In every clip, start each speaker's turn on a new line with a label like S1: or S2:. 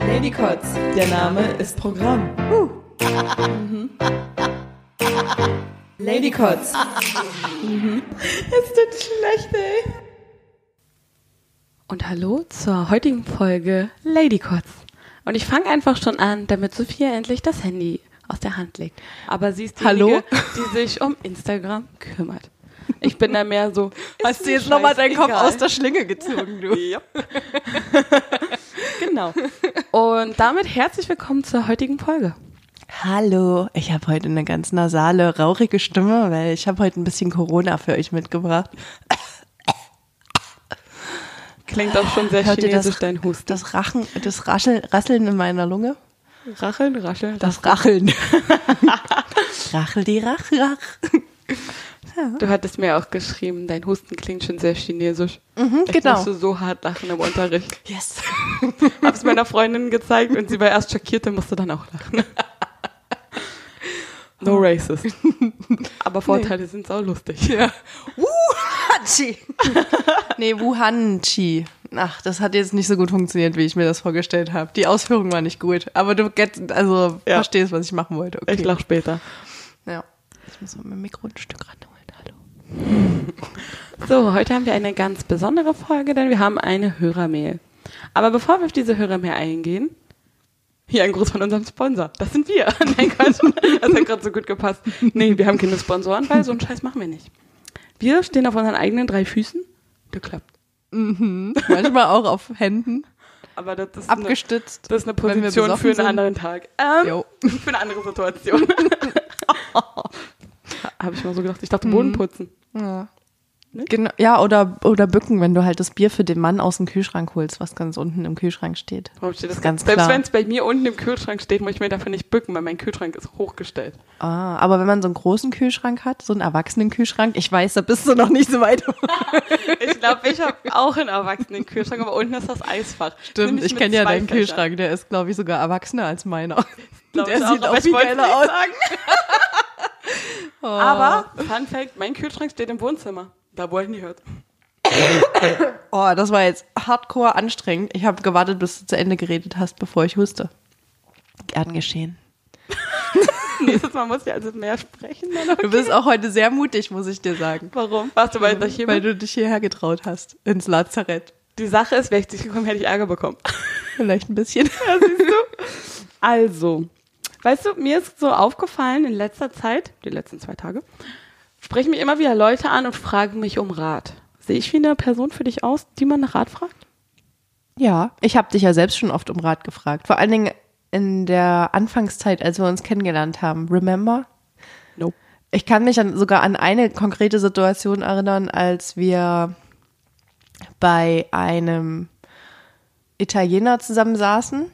S1: Ladycots, der Name ist Programm. Ladycots. Es tut schlecht, ey.
S2: Und hallo zur heutigen Folge Ladycots. Und ich fange einfach schon an, damit Sophia endlich das Handy aus der Hand legt. Aber sie ist diejenige,
S1: Hallo?
S2: die sich um Instagram kümmert. Ich bin da mehr so.
S1: Hast du jetzt nochmal deinen Kopf aus der Schlinge gezogen, du?
S2: Ja. genau. Und damit herzlich willkommen zur heutigen Folge.
S1: Hallo, ich habe heute eine ganz nasale, rauchige Stimme, weil ich habe heute ein bisschen Corona für euch mitgebracht.
S2: Klingt auch schon sehr
S1: Hört
S2: chinesisch,
S1: das,
S2: dein Husten.
S1: das Rachen, das Rascheln, Rasseln in meiner Lunge?
S2: Racheln, Rascheln.
S1: Das Racheln. Rachel die Rach, Rach.
S2: Du hattest mir auch geschrieben, dein Husten klingt schon sehr chinesisch.
S1: Mhm,
S2: Ich
S1: genau.
S2: musste so hart lachen im Unterricht.
S1: Yes.
S2: Hab's meiner Freundin gezeigt und sie war erst schockiert und musste dann auch lachen. No racist. Aber Vorteile sind sau lustig.
S1: Ja. Wuhan-Chi. nee, Wuhan-Chi. Ach, das hat jetzt nicht so gut funktioniert, wie ich mir das vorgestellt habe. Die Ausführung war nicht gut. Aber du get, also
S2: Ja.
S1: verstehst, was ich machen wollte. Okay.
S2: Ich lach später.
S1: Ja. Ich muss mal mein Mikro ein Stück ranholen. Hallo.
S2: So, heute haben wir eine ganz besondere Folge, denn wir haben eine Hörermail. Aber bevor wir auf diese Hörermail eingehen, hier ein Gruß von unserem Sponsor. Das sind wir. Nein, Quatsch. Das hat gerade so gut gepasst. Nee, wir haben keine Sponsoren, weil so einen Scheiß machen wir nicht. Wir stehen auf unseren eigenen drei Füßen. Das klappt.
S1: Manchmal auch auf Händen
S2: Aber das ist eine,
S1: abgestützt.
S2: das ist eine Position für einen
S1: sind.
S2: anderen Tag. Ähm, für eine andere Situation. Habe ich mal so gedacht. Ich dachte, Boden putzen.
S1: Ja.
S2: Nicht?
S1: Genau, ja, oder, oder bücken, wenn du halt das Bier für den Mann aus dem Kühlschrank holst, was ganz unten im Kühlschrank steht.
S2: Warum steht das
S1: Ganz
S2: Selbst wenn es bei mir unten im Kühlschrank steht, muss ich mir dafür nicht bücken, weil mein Kühlschrank ist hochgestellt.
S1: Ah, aber wenn man so einen großen Kühlschrank hat, so einen Erwachsenenkühlschrank, ich weiß, da bist du noch nicht so weit.
S2: Ich glaube, ich habe auch einen erwachsenen Kühlschrank, aber unten ist das Eisfach.
S1: Stimmt,
S2: Nämlich
S1: ich kenne ja deinen
S2: Fächern.
S1: Kühlschrank, der ist, glaube ich, sogar erwachsener als meiner.
S2: Glaub
S1: der
S2: ich
S1: sieht auch viel geiler aus. Oh.
S2: Aber, Fun Fact, mein Kühlschrank steht im Wohnzimmer. Da wo ihr nie hört.
S1: Oh, das war jetzt hardcore anstrengend. Ich habe gewartet, bis du zu Ende geredet hast, bevor ich huste. Gern geschehen.
S2: Nächstes Mal muss ich also mehr sprechen. Okay.
S1: Du bist auch heute sehr mutig, muss ich dir sagen.
S2: Warum? Warst du, weil ich hier
S1: Weil du dich hierher getraut hast, ins Lazarett.
S2: Die Sache ist, wäre ich nicht gekommen, hätte ich Ärger bekommen.
S1: Vielleicht ein bisschen.
S2: Also, weißt du, mir ist so aufgefallen in letzter Zeit, die letzten zwei Tage, sprechen mich immer wieder Leute an und fragen mich um Rat. Sehe ich wie eine Person für dich aus, die man nach Rat fragt?
S1: Ja, ich habe dich ja selbst schon oft um Rat gefragt. Vor allen Dingen in der Anfangszeit, als wir uns kennengelernt haben. Remember?
S2: Nope.
S1: Ich kann mich an, sogar an eine konkrete Situation erinnern, als wir bei einem Italiener zusammensaßen.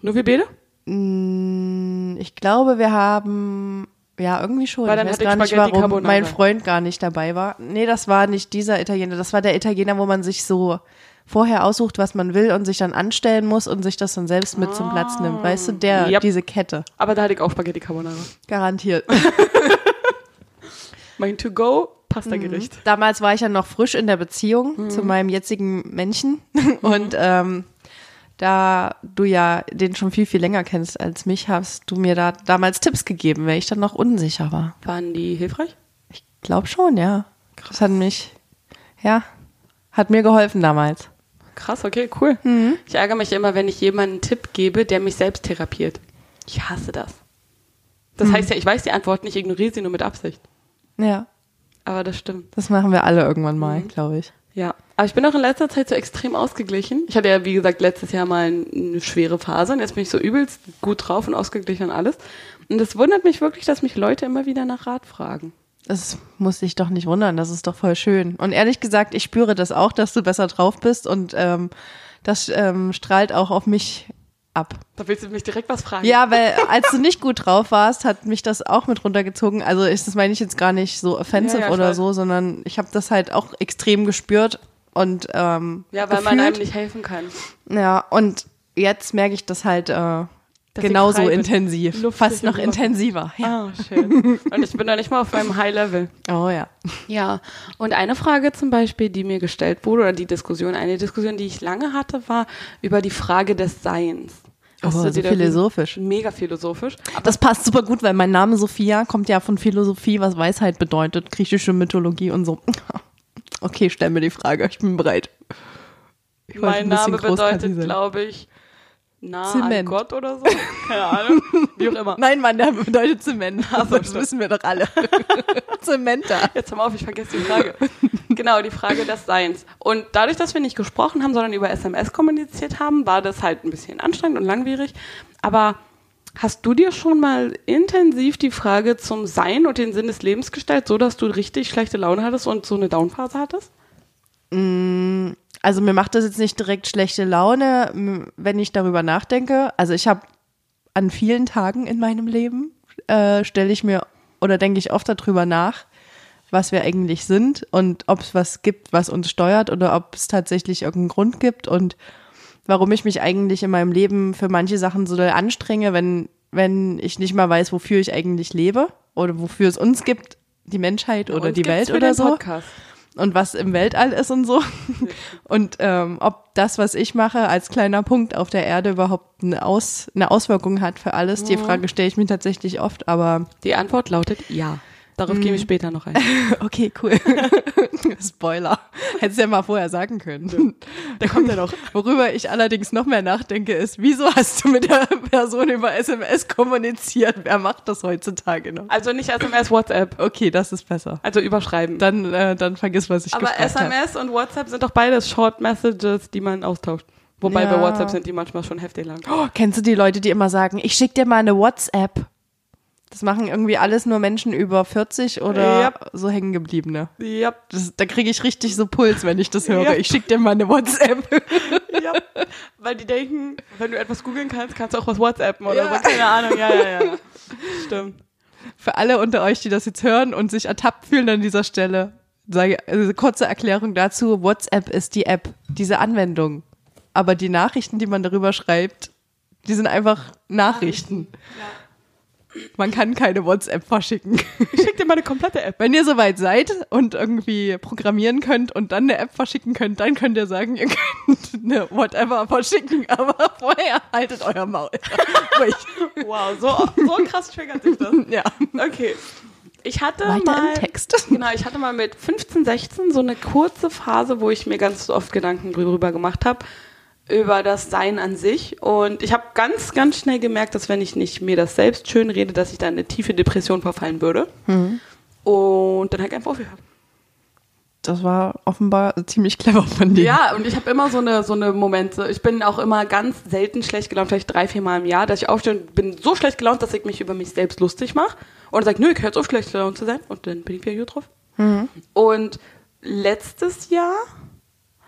S2: Nur wir beide?
S1: Mm, Ich glaube, wir haben ja irgendwie schon.
S2: Weil dann
S1: ich weiß
S2: hatte ich
S1: gar nicht,
S2: Spaghetti
S1: warum
S2: Carbonara.
S1: mein Freund gar nicht dabei war. Nee, das war nicht dieser Italiener. Das war der Italiener, wo man sich so vorher aussucht, was man will und sich dann anstellen muss und sich das dann selbst mit zum Platz nimmt. Weißt du, der,
S2: Yep.
S1: diese Kette.
S2: Aber da hatte ich auch Spaghetti Carbonara.
S1: Garantiert.
S2: Mein To-Go-Pasta-Gericht.
S1: Damals war ich ja noch frisch in der Beziehung
S2: Mhm.
S1: zu meinem jetzigen Männchen. Und ähm, da du ja den schon viel, viel länger kennst als mich, hast du mir da damals Tipps gegeben, weil ich dann noch unsicher war.
S2: Waren die hilfreich?
S1: Ich glaube schon, ja. Das hat mich, ja, hat mir geholfen damals.
S2: Krass, okay, cool.
S1: Mhm.
S2: Ich ärgere mich immer, wenn ich jemanden einen Tipp gebe, der mich selbst therapiert. Ich hasse das. Das
S1: Mhm.
S2: heißt ja, ich weiß die Antwort nicht, ignoriere sie nur mit Absicht.
S1: Ja,
S2: Aber das stimmt.
S1: das machen wir alle irgendwann mal,
S2: Mhm.
S1: glaube ich.
S2: Ja, aber ich bin auch in letzter Zeit so extrem ausgeglichen. Ich hatte ja, wie gesagt, letztes Jahr mal ein- eine schwere Phase und jetzt bin ich so übelst gut drauf und ausgeglichen und alles. Und es wundert mich wirklich, dass mich Leute immer wieder nach Rat fragen.
S1: Das muss dich doch nicht wundern, das ist doch voll schön. Und ehrlich gesagt, ich spüre das auch, dass du besser drauf bist und ähm, das ähm, strahlt auch auf mich ab.
S2: Da willst du mich direkt was fragen.
S1: Ja, weil als du nicht gut drauf warst, hat mich das auch mit runtergezogen. Also ist das meine ich jetzt gar nicht so offensive
S2: Ja, ja, ich
S1: oder
S2: weiß.
S1: so, sondern ich habe das halt auch extrem gespürt und ähm,
S2: Ja, weil man
S1: gefühlt.
S2: einem nicht helfen kann.
S1: Ja, und jetzt merke ich das halt, äh,
S2: Dass
S1: Genauso intensiv. Fast noch
S2: locker.
S1: intensiver. Ja.
S2: Ah, schön. Und ich bin da nicht mal auf meinem High-Level.
S1: Oh ja.
S2: Ja, und eine Frage zum Beispiel, die mir gestellt wurde, oder die Diskussion, eine Diskussion, die ich lange hatte, war über die Frage des Seins. Hast
S1: Oh, so philosophisch.
S2: Mega philosophisch.
S1: Das passt super gut, weil mein Name Sophia kommt ja von Philosophie, was Weisheit bedeutet, griechische Mythologie und so. Okay, stell mir die Frage, ich bin bereit. Ich
S2: mein Name bedeutet, glaube ich, nah an
S1: Zement.
S2: Gott oder so. Keine Ahnung. Wie auch immer.
S1: Nein, mein Name bedeutet Zement.
S2: Ach so,
S1: das wissen wir doch alle. Zementer.
S2: Jetzt hör mal auf, ich vergesse die Frage. genau, die Frage des Seins. Und dadurch, dass wir nicht gesprochen haben, sondern über SMS kommuniziert haben, war das halt ein bisschen anstrengend und langwierig. Aber hast du dir schon mal intensiv die Frage zum Sein und den Sinn des Lebens gestellt, so dass du richtig schlechte Laune hattest und so eine Downphase hattest?
S1: Also mir macht das jetzt nicht direkt schlechte Laune, wenn ich darüber nachdenke. Also ich habe an vielen Tagen in meinem Leben äh, stelle ich mir oder denke ich oft darüber nach, was wir eigentlich sind und ob es was gibt, was uns steuert oder ob es tatsächlich irgendeinen Grund gibt und warum ich mich eigentlich in meinem Leben für manche Sachen so doll anstrenge, wenn, wenn ich nicht mal weiß, wofür ich eigentlich lebe oder wofür es uns gibt, die Menschheit oder
S2: Uns
S1: die Welt oder so
S2: Podcast.
S1: und was im Weltall ist und so. Und ähm, ob das, was ich mache, als kleiner Punkt auf der Erde überhaupt eine, Aus, eine Auswirkung hat für alles, die Frage stelle ich mir tatsächlich oft, aber
S2: Die Antwort lautet ja. Darauf gehen wir später noch ein.
S1: okay, cool. Spoiler. Hättest ja mal vorher sagen können.
S2: Da kommt er noch.
S1: Worüber ich allerdings noch mehr nachdenke, ist, wieso hast du mit der Person über SMS kommuniziert? Wer macht das heutzutage noch?
S2: Also nicht SMS, WhatsApp.
S1: Okay, das ist besser.
S2: Also überschreiben.
S1: Dann, äh, dann vergiss, was ich
S2: Aber
S1: gefragt habe.
S2: SMS und WhatsApp sind doch beides Short Messages, die man austauscht. Wobei
S1: Ja.
S2: bei WhatsApp sind die manchmal schon heftig lang.
S1: Oh, kennst du die Leute, die immer sagen, ich schick dir mal eine WhatsApp? Das machen irgendwie alles nur Menschen über 40 oder
S2: Ja.
S1: so hängengebliebene.
S2: Ja,
S1: Das, da kriege ich richtig so Puls, wenn ich das höre.
S2: Ja.
S1: Ich schick dir mal eine WhatsApp.
S2: ja. Weil die denken, wenn du etwas googeln kannst, kannst du auch was WhatsAppen oder
S1: Ja.
S2: so. Keine Ahnung. Ja, ja, ja. Stimmt.
S1: Für alle unter euch, die das jetzt hören und sich ertappt fühlen an dieser Stelle, sage also kurze Erklärung dazu. WhatsApp ist die App, diese Anwendung. Aber die Nachrichten, die man darüber schreibt, die sind einfach Nachrichten. Man kann keine WhatsApp verschicken.
S2: Ich schick dir mal eine komplette App.
S1: Wenn ihr soweit seid und irgendwie programmieren könnt und dann eine App verschicken könnt, dann könnt ihr sagen, ihr könnt eine whatever verschicken, aber vorher haltet euer Maul.
S2: Wow, so, so krass triggert sich das.
S1: ja.
S2: Okay. Ich hatte
S1: Weiter
S2: mal,
S1: im Text.
S2: Genau, ich hatte mal mit 15, 16 so eine kurze Phase, wo ich mir ganz oft Gedanken drüber gemacht habe, über das Sein an sich. Und ich habe ganz, ganz schnell gemerkt, dass wenn ich nicht mir das selbst schön rede, dass ich da in eine tiefe Depression verfallen würde. Und dann habe ich einfach aufgehört.
S1: Das war offenbar ziemlich clever von dir.
S2: Ja, und ich habe immer so eine, so eine Momente. Ich bin auch immer ganz selten schlecht gelaunt, vielleicht drei, vier Mal im Jahr, dass ich aufstehe und bin so schlecht gelaunt, dass ich mich über mich selbst lustig mache. Und sage, nö, ich höre jetzt auf, schlecht gelaunt zu sein. Und dann bin ich wieder gut drauf. Und letztes Jahr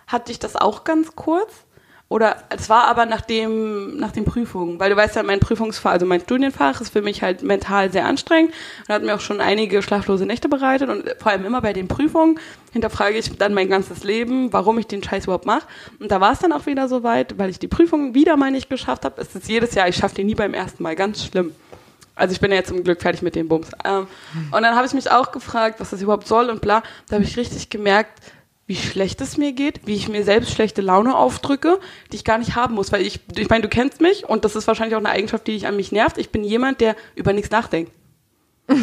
S2: hatte ich das auch ganz kurz. Oder es war aber nach dem, nach den Prüfungen, weil du weißt ja, mein Prüfungsfach, also mein Studienfach ist für mich halt mental sehr anstrengend und hat mir auch schon einige schlaflose Nächte bereitet und vor allem immer bei den Prüfungen hinterfrage ich dann mein ganzes Leben, warum ich den Scheiß überhaupt mache. Und da war es dann auch wieder so weit, weil ich die Prüfung wieder mal nicht geschafft habe. Es ist jedes Jahr, ich schaffe die nie beim ersten Mal, ganz schlimm. Also ich bin ja jetzt zum Glück fertig mit dem Bums. Ähm, und dann habe ich mich auch gefragt, was das überhaupt soll und bla. Da habe ich richtig gemerkt, wie schlecht es mir geht, wie ich mir selbst schlechte Laune aufdrücke, die ich gar nicht haben muss. Weil ich, ich meine, du kennst mich und das ist wahrscheinlich auch eine Eigenschaft, die dich an mich nervt. Ich bin jemand, der über nichts nachdenkt.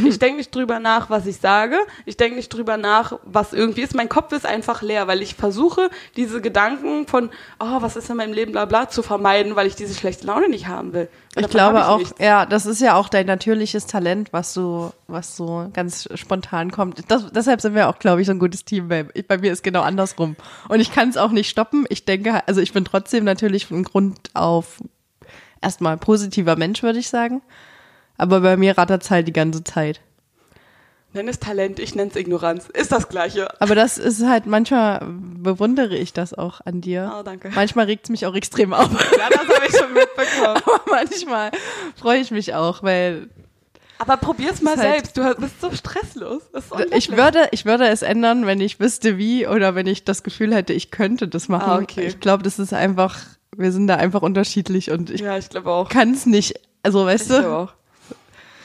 S2: Ich denke nicht drüber nach, was ich sage. Ich denke nicht drüber nach, was irgendwie ist. Mein Kopf ist einfach leer, weil ich versuche, diese Gedanken von, oh, was ist in meinem Leben, bla bla, zu vermeiden, weil ich diese schlechte Laune nicht haben will. Und
S1: Ich glaube
S2: hab
S1: auch,
S2: nichts.
S1: ja, das ist ja auch dein natürliches Talent, was so, was so ganz spontan kommt. Das, deshalb sind wir auch, glaube ich, so ein gutes Team. Weil ich, bei mir ist genau andersrum. Und ich kann es auch nicht stoppen. Ich denke, also ich bin trotzdem natürlich von Grund auf erstmal positiver Mensch, würde ich sagen. Aber bei mir rattert es halt die ganze Zeit.
S2: Nenn es Talent, ich nenne es Ignoranz. Ist das Gleiche.
S1: Aber das ist halt, manchmal bewundere ich das auch an dir.
S2: Oh, danke.
S1: Manchmal regt es mich auch extrem auf.
S2: Ja, das habe ich schon mitbekommen.
S1: Aber manchmal freue ich mich auch, weil
S2: Aber probier's mal
S1: halt-
S2: selbst. Du bist so stresslos.
S1: Ich würde, ich würde es ändern, wenn ich wüsste wie oder wenn ich das Gefühl hätte, ich könnte das machen.
S2: Ah, okay.
S1: Ich glaube, das ist einfach, wir sind da einfach unterschiedlich und ich
S2: Ja, ich
S1: kann es nicht Also, weißt
S2: Ich
S1: du?
S2: auch.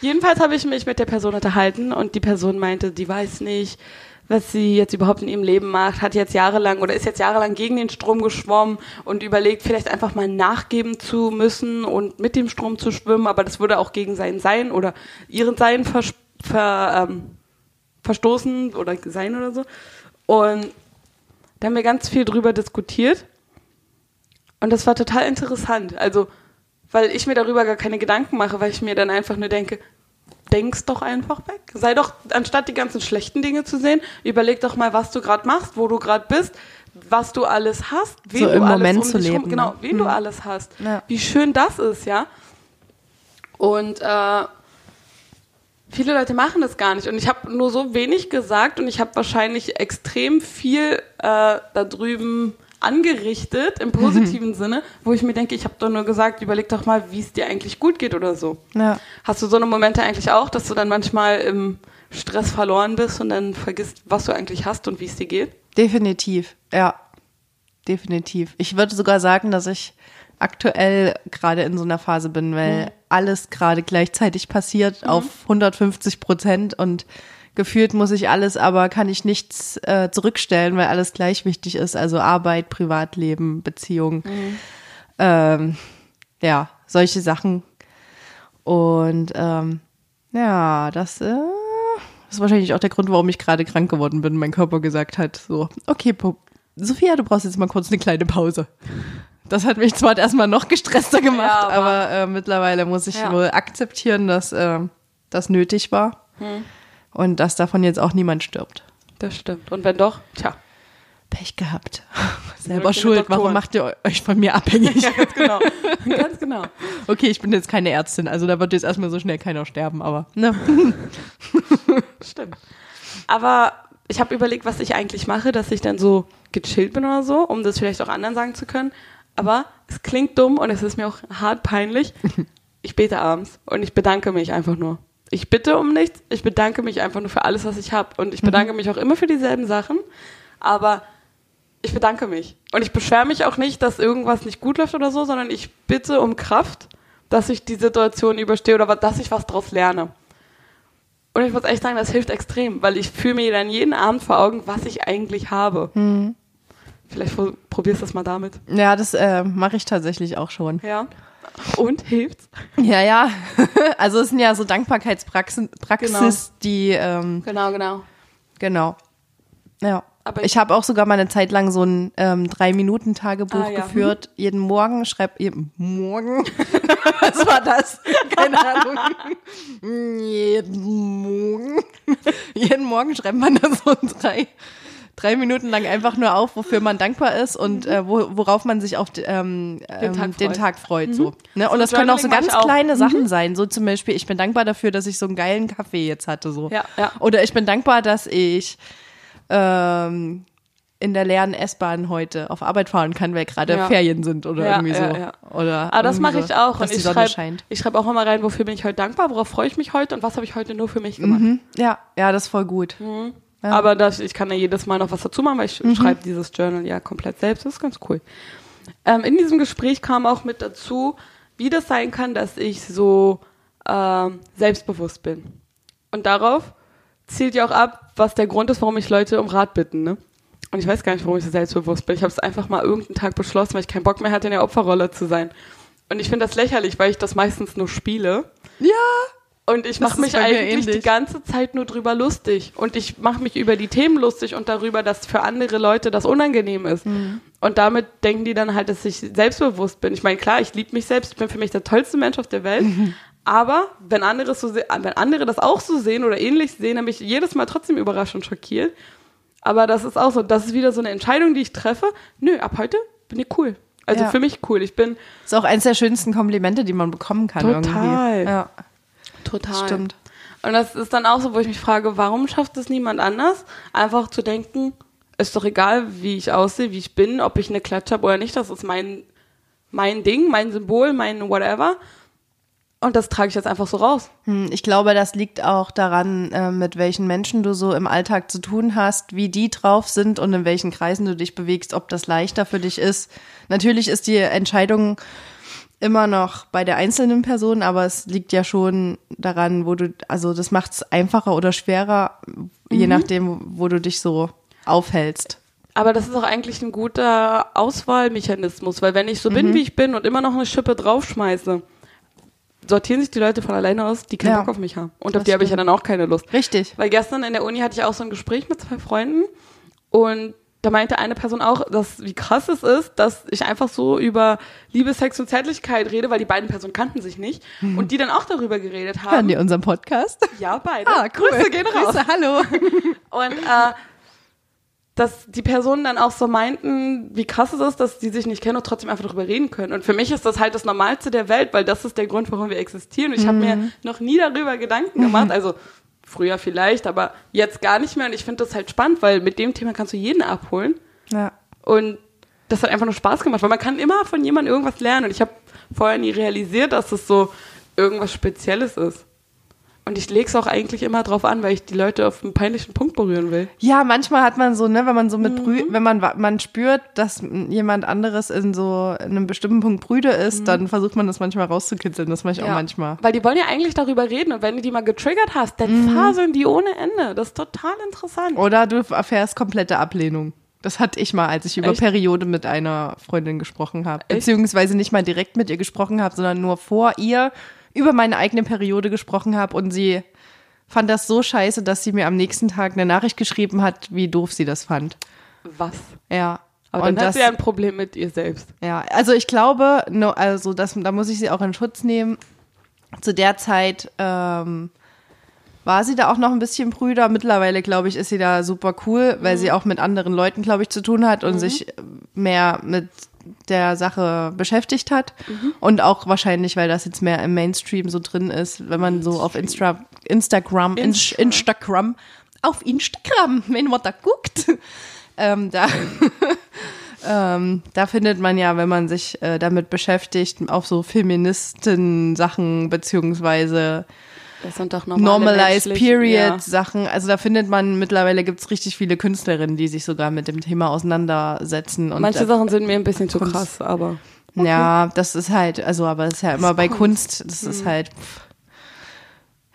S2: Jedenfalls habe ich mich mit der Person unterhalten und die Person meinte, die weiß nicht, was sie jetzt überhaupt in ihrem Leben macht, hat jetzt jahrelang oder ist jetzt jahrelang gegen den Strom geschwommen und überlegt, vielleicht einfach mal nachgeben zu müssen und mit dem Strom zu schwimmen, aber das würde auch gegen sein Sein oder ihren Sein vers ver ähm, verstoßen oder sein oder so. Und da haben wir ganz viel drüber diskutiert. Und das war total interessant. Also, weil ich mir darüber gar keine Gedanken mache, weil ich mir dann einfach nur denke, denk's doch einfach weg. Sei doch, anstatt die ganzen schlechten Dinge zu sehen, überleg doch mal, was du gerade machst, wo du gerade bist, was du alles hast, wen
S1: So
S2: du
S1: im
S2: alles
S1: Moment
S2: um
S1: zu
S2: dich rum,
S1: leben,
S2: genau,
S1: ne?
S2: wen du
S1: Mhm.
S2: alles hast.
S1: Ja.
S2: Wie schön das ist, ja. Und äh, viele Leute machen das gar nicht. Und ich habe nur so wenig gesagt und ich habe wahrscheinlich extrem viel äh, da drüben angerichtet, im positiven Sinne, wo ich mir denke, ich habe doch nur gesagt, überleg doch mal, wie es dir eigentlich gut geht oder so.
S1: Ja.
S2: Hast du so eine Momente eigentlich auch, dass du dann manchmal im Stress verloren bist und dann vergisst, was du eigentlich hast und wie es dir geht?
S1: Definitiv, ja. Definitiv. Ich würde sogar sagen, dass ich aktuell gerade in so einer Phase bin, weil alles gerade gleichzeitig passiert auf 150 Prozent und gefühlt muss ich alles, aber kann ich nichts äh, zurückstellen, weil alles gleich wichtig ist. Also Arbeit, Privatleben, Beziehung, ähm, ja, solche Sachen. Und ähm, ja, das äh, ist wahrscheinlich auch der Grund, warum ich gerade krank geworden bin. Mein Körper gesagt hat, so, okay, Po- Sophia, du brauchst jetzt mal kurz eine kleine Pause. Das hat mich zwar erstmal noch gestresster gemacht,
S2: Ja, aber-
S1: aber äh, mittlerweile muss ich
S2: Ja.
S1: wohl akzeptieren, dass äh, das nötig war und dass davon jetzt auch niemand stirbt.
S2: Das stimmt. Und wenn doch, tja.
S1: Pech gehabt. Selber schuld. Warum macht ihr euch von mir abhängig?
S2: Ja, ganz genau. ganz genau.
S1: Okay, ich bin jetzt keine Ärztin, also da wird jetzt erstmal so schnell keiner sterben, aber ne.
S2: Stimmt. Aber ich habe überlegt, was ich eigentlich mache, dass ich dann so gechillt bin oder so, um das vielleicht auch anderen sagen zu können. Aber es klingt dumm und es ist mir auch hart peinlich. Ich bete abends und ich bedanke mich einfach nur. Ich bitte um nichts, ich bedanke mich einfach nur für alles, was ich habe. Und ich bedanke mich auch immer für dieselben Sachen. Aber ich bedanke mich. Und ich beschwere mich auch nicht, dass irgendwas nicht gut läuft oder so, sondern ich bitte um Kraft, dass ich die Situation überstehe oder dass ich was draus lerne. Und ich muss echt sagen, das hilft extrem, weil ich fühle mir dann jeden Abend vor Augen, was ich eigentlich habe. Vielleicht pro- probierst du das mal damit.
S1: Ja, das äh, mache ich tatsächlich auch schon.
S2: Ja. Und hilft's?
S1: Ja, ja. Also es sind ja so Dankbarkeitspraxis, Praxis,
S2: Genau.
S1: die, ähm,
S2: Genau, genau.
S1: genau. Ja.
S2: Aber
S1: ich habe auch sogar mal eine Zeit lang so ein ähm, Drei-Minuten-Tagebuch
S2: Ah, ja.
S1: geführt. Jeden Morgen schreibt jeden Morgen. Was war das? Keine Ahnung. jeden Morgen. jeden Morgen schreibt man da so drei, drei Minuten lang einfach nur auf, wofür man dankbar ist und äh, wo, worauf man sich auf ähm, ähm,
S2: Tag
S1: den. Tag freut. So. Ne? Und das können auch so ganz
S2: auch.
S1: kleine Sachen sein. So zum Beispiel, ich bin dankbar dafür, dass ich so einen geilen Kaffee jetzt hatte. So.
S2: Ja, ja.
S1: Oder ich bin dankbar, dass ich ähm, in der leeren S-Bahn heute auf Arbeit fahren kann, weil gerade
S2: Ja.
S1: Ferien sind oder
S2: Ja,
S1: irgendwie so.
S2: ja, ja.
S1: Oder
S2: Aber das
S1: irgendwie
S2: mache ich auch.
S1: Dass
S2: und ich schreibe schreib auch immer rein, wofür bin ich heute dankbar, worauf freue ich mich heute und was habe ich heute nur für mich gemacht.
S1: Mhm. Ja, ja, das ist voll gut. Ja.
S2: Aber das, ich kann ja jedes Mal noch was dazu machen, weil ich schreibe dieses Journal ja komplett selbst. Das ist ganz cool. Ähm, in diesem Gespräch kam auch mit dazu, wie das sein kann, dass ich so ähm, selbstbewusst bin. Und darauf zielt ja auch ab, was der Grund ist, warum ich Leute um Rat bitten. Ne? Und ich weiß gar nicht, warum ich so selbstbewusst bin. Ich habe es einfach mal irgendeinen Tag beschlossen, weil ich keinen Bock mehr hatte, in der Opferrolle zu sein. Und ich finde das lächerlich, weil ich das meistens nur spiele.
S1: Ja.
S2: Und ich mache mich eigentlich die ganze Zeit nur drüber lustig. Und ich mache mich über die Themen lustig und darüber, dass für andere Leute das unangenehm ist.
S1: Mhm.
S2: Und damit denken die dann halt, dass ich selbstbewusst bin. Ich meine, klar, ich liebe mich selbst, ich bin für mich der tollste Mensch auf der Welt.
S1: Mhm.
S2: Aber wenn andere, so wenn andere das auch so sehen oder ähnlich sehen, dann bin ich jedes Mal trotzdem überrascht und schockiert. Aber das ist auch so, das ist wieder so eine Entscheidung, die ich treffe. Nö, ab heute bin ich cool. Also
S1: Ja.
S2: für mich cool. Ich bin
S1: Ist auch eins der schönsten Komplimente, die man bekommen kann
S2: Total.
S1: irgendwie. Ja,
S2: Total.
S1: stimmt.
S2: Und das ist dann auch so, wo ich mich frage, warum schafft es niemand anders, einfach zu denken, ist doch egal, wie ich aussehe, wie ich bin, ob ich eine Klatsche habe oder nicht, das ist mein, mein Ding, mein Symbol, mein whatever. Und das trage ich jetzt einfach so raus.
S1: Hm, Ich glaube, das liegt auch daran, äh, mit welchen Menschen du so im Alltag zu tun hast, wie die drauf sind und in welchen Kreisen du dich bewegst, ob das leichter für dich ist. Natürlich ist die Entscheidung immer noch bei der einzelnen Person, aber es liegt ja schon daran, wo du, also das macht es einfacher oder schwerer, je
S2: Mhm.
S1: nachdem, wo du dich so aufhältst.
S2: Aber das ist auch eigentlich ein guter Auswahlmechanismus, weil wenn ich so bin, wie ich bin und immer noch eine Schippe draufschmeiße, sortieren sich die Leute von alleine aus, die keinen
S1: Ja.
S2: Bock auf mich haben. Und auf
S1: Das
S2: die habe ich ja dann auch keine Lust.
S1: Richtig.
S2: Weil gestern in der Uni hatte ich auch so ein Gespräch mit zwei Freunden und da meinte eine Person auch, dass wie krass es ist, dass ich einfach so über Liebe, Sex und Zärtlichkeit rede, weil die beiden Personen kannten sich nicht und die dann auch darüber geredet haben.
S1: Hören die unseren Podcast?
S2: Ja, beide.
S1: Ah, cool.
S2: Grüße gehen raus.
S1: Grüße, hallo.
S2: Und äh, dass die Personen dann auch so meinten, wie krass es ist, dass die sich nicht kennen und trotzdem einfach darüber reden können. Und für mich ist das halt das Normalste der Welt, weil das ist der Grund, warum wir existieren. Und ich habe mir noch nie darüber Gedanken gemacht. Also früher vielleicht, aber jetzt gar nicht mehr. Und ich finde das halt spannend, weil mit dem Thema kannst du jeden abholen.
S1: Ja.
S2: Und das hat einfach nur Spaß gemacht, weil man kann immer von jemandem irgendwas lernen. Und ich habe vorher nie realisiert, dass es so irgendwas Spezielles ist. Und ich lege es auch eigentlich immer drauf an, weil ich die Leute auf einen peinlichen Punkt berühren will.
S1: Ja, manchmal hat man so, ne, wenn man so mit Brü
S2: Mhm.
S1: wenn man man spürt, dass jemand anderes in so in einem bestimmten Punkt Brüde ist, dann versucht man das manchmal rauszukitzeln. Das mache ich auch
S2: Mhm. Ja.
S1: manchmal.
S2: Weil die wollen ja eigentlich darüber reden und wenn du die mal getriggert hast, dann
S1: Mhm.
S2: faseln die ohne Ende. Das ist total interessant.
S1: Oder du erfährst komplette Ablehnung. Das hatte ich mal, als ich über
S2: Echt?
S1: Periode mit einer Freundin gesprochen habe. Beziehungsweise nicht mal direkt mit ihr gesprochen habe, sondern nur vor ihr über meine eigene Periode gesprochen habe und sie fand das so scheiße, dass sie mir am nächsten Tag eine Nachricht geschrieben hat, wie doof sie das fand.
S2: Was?
S1: Ja.
S2: Aber
S1: und
S2: dann
S1: das,
S2: hat sie ja ein Problem mit ihr selbst.
S1: Ja, also ich glaube, no, also das, da muss ich sie auch in Schutz nehmen. Zu der Zeit ähm, war sie da auch noch ein bisschen Brüder. Mittlerweile, glaube ich, ist sie da super cool, weil sie auch mit anderen Leuten, glaube ich, zu tun hat und sich mehr mit der Sache beschäftigt hat. Und auch wahrscheinlich, weil das jetzt mehr im Mainstream so drin ist, wenn man so auf Instra Instagram, in
S2: Insta.
S1: Instagram, auf Instagram, wenn man da guckt, ähm, da ähm, da findet man ja, wenn man sich äh, damit beschäftigt, auch so Feministen-Sachen beziehungsweise
S2: Das sind doch
S1: Normalized
S2: menschliche-
S1: Period-Sachen. Also da findet man, mittlerweile gibt's richtig viele Künstlerinnen, die sich sogar mit dem Thema auseinandersetzen.
S2: Ja.
S1: Und
S2: Manche Sachen sind mir ein bisschen zu
S1: Kunst.
S2: krass, aber
S1: Ja, das ist halt, also aber das ist ja immer
S2: ist
S1: bei
S2: Kunst.
S1: Das ist halt, pff,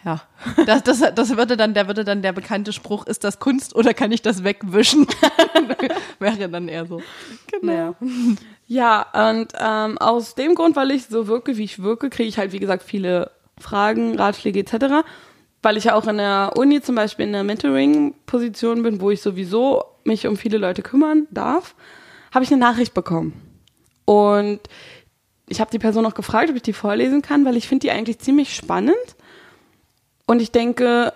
S1: ja, das, das, das würde dann, der würde dann der bekannte Spruch, ist das Kunst oder kann ich das wegwischen? Wäre dann eher so. Naja.
S2: Ja, und ähm, aus dem Grund, weil ich so wirke, wie ich wirke, kriege ich halt, wie gesagt, viele Fragen, Ratschläge etc. Weil ich ja auch in der Uni zum Beispiel in der Mentoring-Position bin, wo ich sowieso mich um viele Leute kümmern darf, habe ich eine Nachricht bekommen. Und ich habe die Person auch gefragt, ob ich die vorlesen kann, weil ich finde die eigentlich ziemlich spannend. Und ich denke,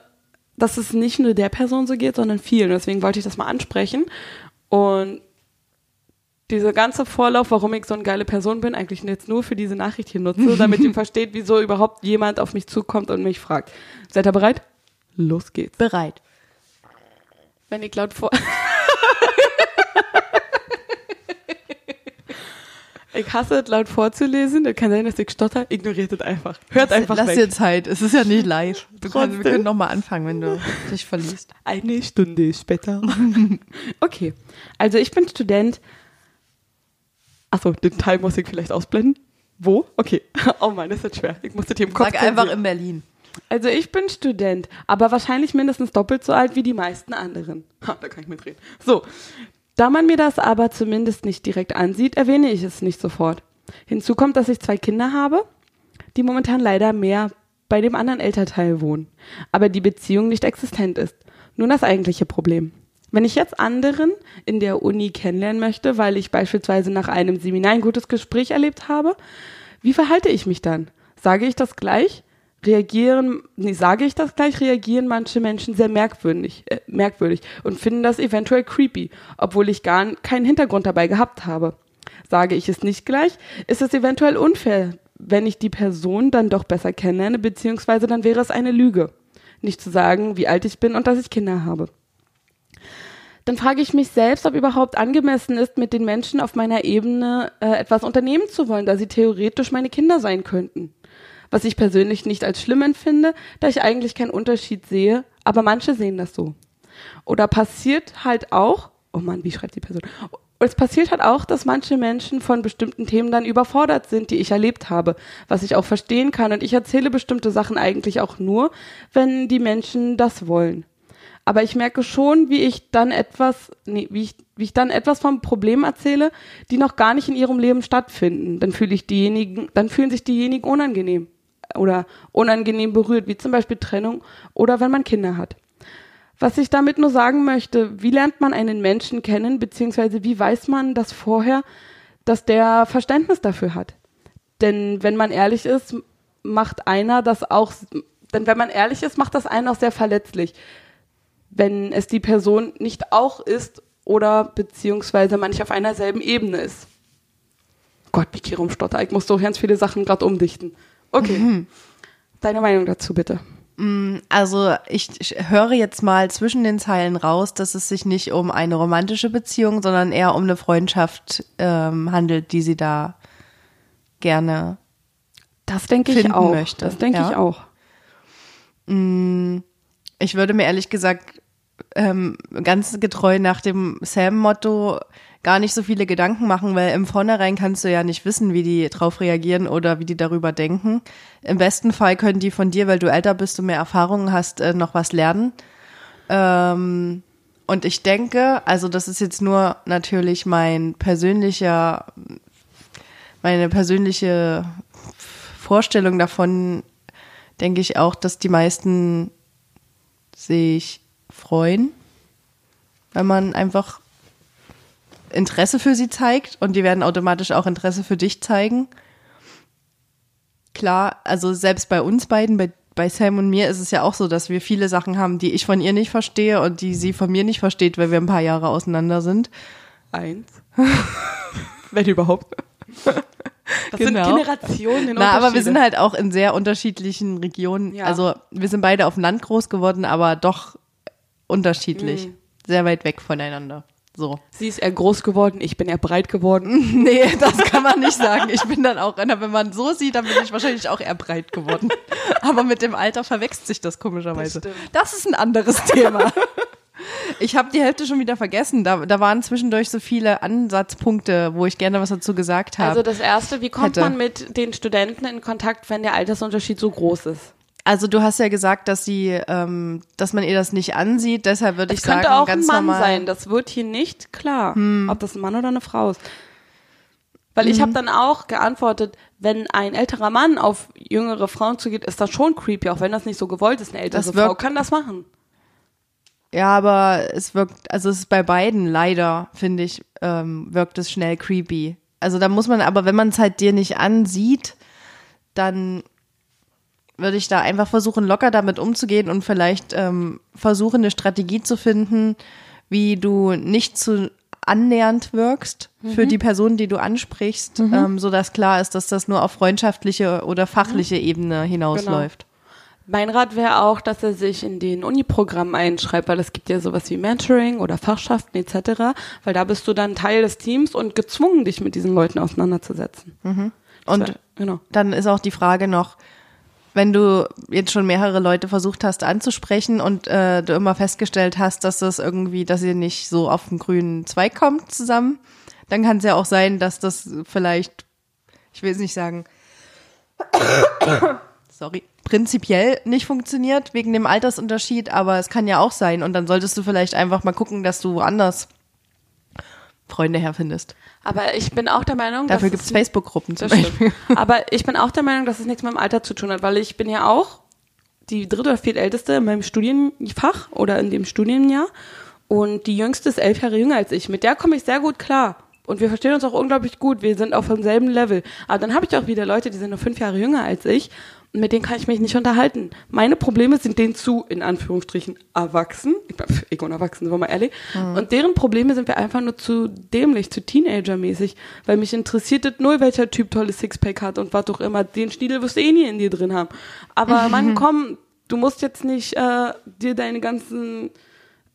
S2: dass es nicht nur der Person so geht, sondern vielen. Deswegen wollte ich das mal ansprechen. Und dieser ganze Vorlauf, warum ich so eine geile Person bin, eigentlich jetzt nur für diese Nachricht hier nutze, damit ihr versteht, wieso überhaupt jemand auf mich zukommt und mich fragt. Seid ihr bereit? Los geht's.
S1: Bereit.
S2: Wenn ich laut vor... ich hasse es, laut vorzulesen. Das kann sein, dass ich stotter. Ignoriert es einfach. Hört einfach
S1: Lass
S2: weg.
S1: dir Zeit, es ist ja nicht live. Du kannst, wir können nochmal anfangen, wenn du dich verliest.
S2: Eine Stunde später. okay. Also ich bin Student. Achso, den Teil muss ich vielleicht ausblenden. Wo? Okay. Oh Mann, das ist jetzt schwer. Ich muss das hier im Kopf
S1: Sag einfach in Berlin.
S2: Also ich bin Student, aber wahrscheinlich mindestens doppelt so alt wie die meisten anderen. Ha, da kann ich mitreden. So. Da man mir das aber zumindest nicht direkt ansieht, erwähne ich es nicht sofort. Hinzu kommt, dass ich zwei Kinder habe, die momentan leider mehr bei dem anderen Elternteil wohnen, aber die Beziehung nicht existent ist. Nun das eigentliche Problem. Wenn ich jetzt anderen in der Uni kennenlernen möchte, weil ich beispielsweise nach einem Seminar ein gutes Gespräch erlebt habe, wie verhalte ich mich dann? Sage ich das gleich? Reagieren, nee, sage ich das gleich, reagieren manche Menschen sehr merkwürdig, äh, merkwürdig und finden das eventuell creepy, obwohl ich gar keinen Hintergrund dabei gehabt habe. Sage ich es nicht gleich, ist es eventuell unfair, wenn ich die Person dann doch besser kennenlerne, beziehungsweise dann wäre es eine Lüge, nicht zu sagen, wie alt ich bin und dass ich Kinder habe dann frage ich mich selbst, ob überhaupt angemessen ist, mit den Menschen auf meiner Ebene äh, etwas unternehmen zu wollen, da sie theoretisch meine Kinder sein könnten. Was ich persönlich nicht als schlimm empfinde, da ich eigentlich keinen Unterschied sehe, aber manche sehen das so. Oder passiert halt auch, oh Mann, wie schreibt die Person? Es passiert halt auch, dass manche Menschen von bestimmten Themen dann überfordert sind, die ich erlebt habe, was ich auch verstehen kann. Und ich erzähle bestimmte Sachen eigentlich auch nur, wenn die Menschen das wollen. Aber ich merke schon, wie ich dann etwas, nee, wie ich, wie ich dann etwas vom Problem erzähle, die noch gar nicht in ihrem Leben stattfinden. Dann fühle ich diejenigen, dann fühlen sich diejenigen unangenehm oder unangenehm berührt, wie zum Beispiel Trennung oder wenn man Kinder hat. Was ich damit nur sagen möchte, wie lernt man einen Menschen kennen, beziehungsweise wie weiß man das vorher, dass der Verständnis dafür hat? Denn wenn man ehrlich ist, macht einer das auch, denn wenn man ehrlich ist, macht das einen auch sehr verletzlich. Wenn es die Person nicht auch ist oder beziehungsweise man nicht auf einer selben Ebene ist. Gott, wie rumstotter. Ich muss so ganz viele Sachen gerade umdichten. Okay. Mhm. Deine Meinung dazu bitte.
S1: Mm, also ich, ich höre jetzt mal zwischen den Zeilen raus, dass es sich nicht um eine romantische Beziehung, sondern eher um eine Freundschaft ähm, handelt, die sie da gerne
S2: das denke ich auch. Möchte. Das denke ja? ich auch.
S1: Mm, ich würde mir ehrlich gesagt ähm, ganz getreu nach dem Sam-Motto gar nicht so viele Gedanken machen, weil im Vornherein kannst du ja nicht wissen, wie die drauf reagieren oder wie die darüber denken. Im besten Fall können die von dir, weil du älter bist und mehr Erfahrungen hast, äh, noch was lernen. Ähm, und ich denke, also das ist jetzt nur natürlich mein persönlicher, meine persönliche Vorstellung davon, denke ich auch, dass die meisten sich freuen, wenn man einfach Interesse für sie zeigt und die werden automatisch auch Interesse für dich zeigen. Klar, also selbst bei uns beiden, bei, bei Sam und mir ist es ja auch so, dass wir viele Sachen haben, die ich von ihr nicht verstehe und die sie von mir nicht versteht, weil wir ein paar Jahre auseinander sind.
S2: Eins. Wenn überhaupt.
S1: Das genau. sind Generationen. Na, aber wir sind halt auch in sehr unterschiedlichen Regionen. Ja. Also wir sind beide auf dem Land groß geworden, aber doch unterschiedlich. Mhm. Sehr weit weg voneinander. So.
S2: Sie ist eher groß geworden, ich bin eher breit geworden.
S1: nee, das kann man nicht sagen. Ich bin dann auch, wenn man so sieht, dann bin ich wahrscheinlich auch eher breit geworden. Aber mit dem Alter verwechselt sich das komischerweise. Das, das ist ein anderes Thema. Ich habe die Hälfte schon wieder vergessen. Da, da waren zwischendurch so viele Ansatzpunkte, wo ich gerne was dazu gesagt habe.
S2: Also das erste, wie kommt hätte. man mit den Studenten in Kontakt, wenn der Altersunterschied so groß ist?
S1: Also du hast ja gesagt, dass sie, ähm, dass man ihr das nicht ansieht. Deshalb würde ich sagen,
S2: könnte auch ganz ein Mann normal. sein. Das wird hier nicht klar, hm. ob das ein Mann oder eine Frau ist. Weil mhm. ich habe dann auch geantwortet, wenn ein älterer Mann auf jüngere Frauen zugeht, ist das schon creepy, auch wenn das nicht so gewollt ist. Eine ältere Frau kann das machen.
S1: Ja, aber es wirkt, also es ist bei beiden leider, finde ich, ähm, wirkt es schnell creepy. Also da muss man, aber wenn man es halt dir nicht ansieht, dann würde ich da einfach versuchen, locker damit umzugehen und vielleicht ähm, versuchen, eine Strategie zu finden, wie du nicht zu annähernd wirkst mhm. für die Person, die du ansprichst, mhm. ähm, so dass klar ist, dass das nur auf freundschaftliche oder fachliche mhm. Ebene hinausläuft.
S2: Mein Rat wäre auch, dass er sich in den Uni-Programmen einschreibt, weil es gibt ja sowas wie Mentoring oder Fachschaften etc., weil da bist du dann Teil des Teams und gezwungen, dich mit diesen Leuten auseinanderzusetzen.
S1: Mhm. Und wär, genau. dann ist auch die Frage noch, wenn du jetzt schon mehrere Leute versucht hast anzusprechen und äh, du immer festgestellt hast, dass das irgendwie, dass ihr nicht so auf den grünen Zweig kommt zusammen, dann kann es ja auch sein, dass das vielleicht, ich will es nicht sagen, sorry, prinzipiell nicht funktioniert wegen dem Altersunterschied, aber es kann ja auch sein und dann solltest du vielleicht einfach mal gucken, dass du anders Freunde herfindest.
S2: Aber ich bin auch der Meinung,
S1: dafür gibt es Facebook-Gruppen zum Beispiel.
S2: Aber ich bin auch der Meinung, dass es nichts mit dem Alter zu tun hat, weil ich bin ja auch die dritte oder viertälteste in meinem Studienfach oder in dem Studienjahr und die jüngste ist elf Jahre jünger als ich. Mit der komme ich sehr gut klar. Und wir verstehen uns auch unglaublich gut. Wir sind auf demselben Level. Aber dann habe ich auch wieder Leute, die sind nur fünf Jahre jünger als ich mit denen kann ich mich nicht unterhalten. Meine Probleme sind denen zu, in Anführungsstrichen, erwachsen. Ich bin ich bin erwachsen, sind wir mal ehrlich. Mhm. Und deren Probleme sind wir einfach nur zu dämlich, zu Teenager-mäßig. Weil mich interessiert das null, welcher Typ tolles Sixpack hat und was auch immer. Den Schniedel wirst du eh nie in dir drin haben. Aber mhm. Mann, komm, du musst jetzt nicht äh, dir deine ganzen,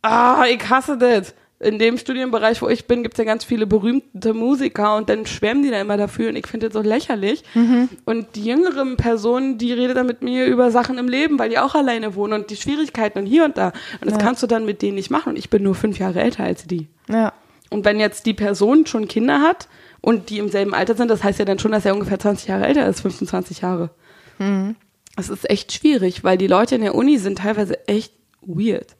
S2: ah, ich hasse das in dem Studienbereich, wo ich bin, gibt es ja ganz viele berühmte Musiker und dann schwärmen die da immer dafür und ich finde das so lächerlich. Mhm. Und die jüngeren Personen, die redet dann mit mir über Sachen im Leben, weil die auch alleine wohnen und die Schwierigkeiten und hier und da. Und das ja. kannst du dann mit denen nicht machen und ich bin nur fünf Jahre älter als die.
S1: Ja.
S2: Und wenn jetzt die Person schon Kinder hat und die im selben Alter sind, das heißt ja dann schon, dass er ungefähr 20 Jahre älter ist, 15, 20 Jahre. Das ist echt schwierig, weil die Leute in der Uni sind teilweise echt weird.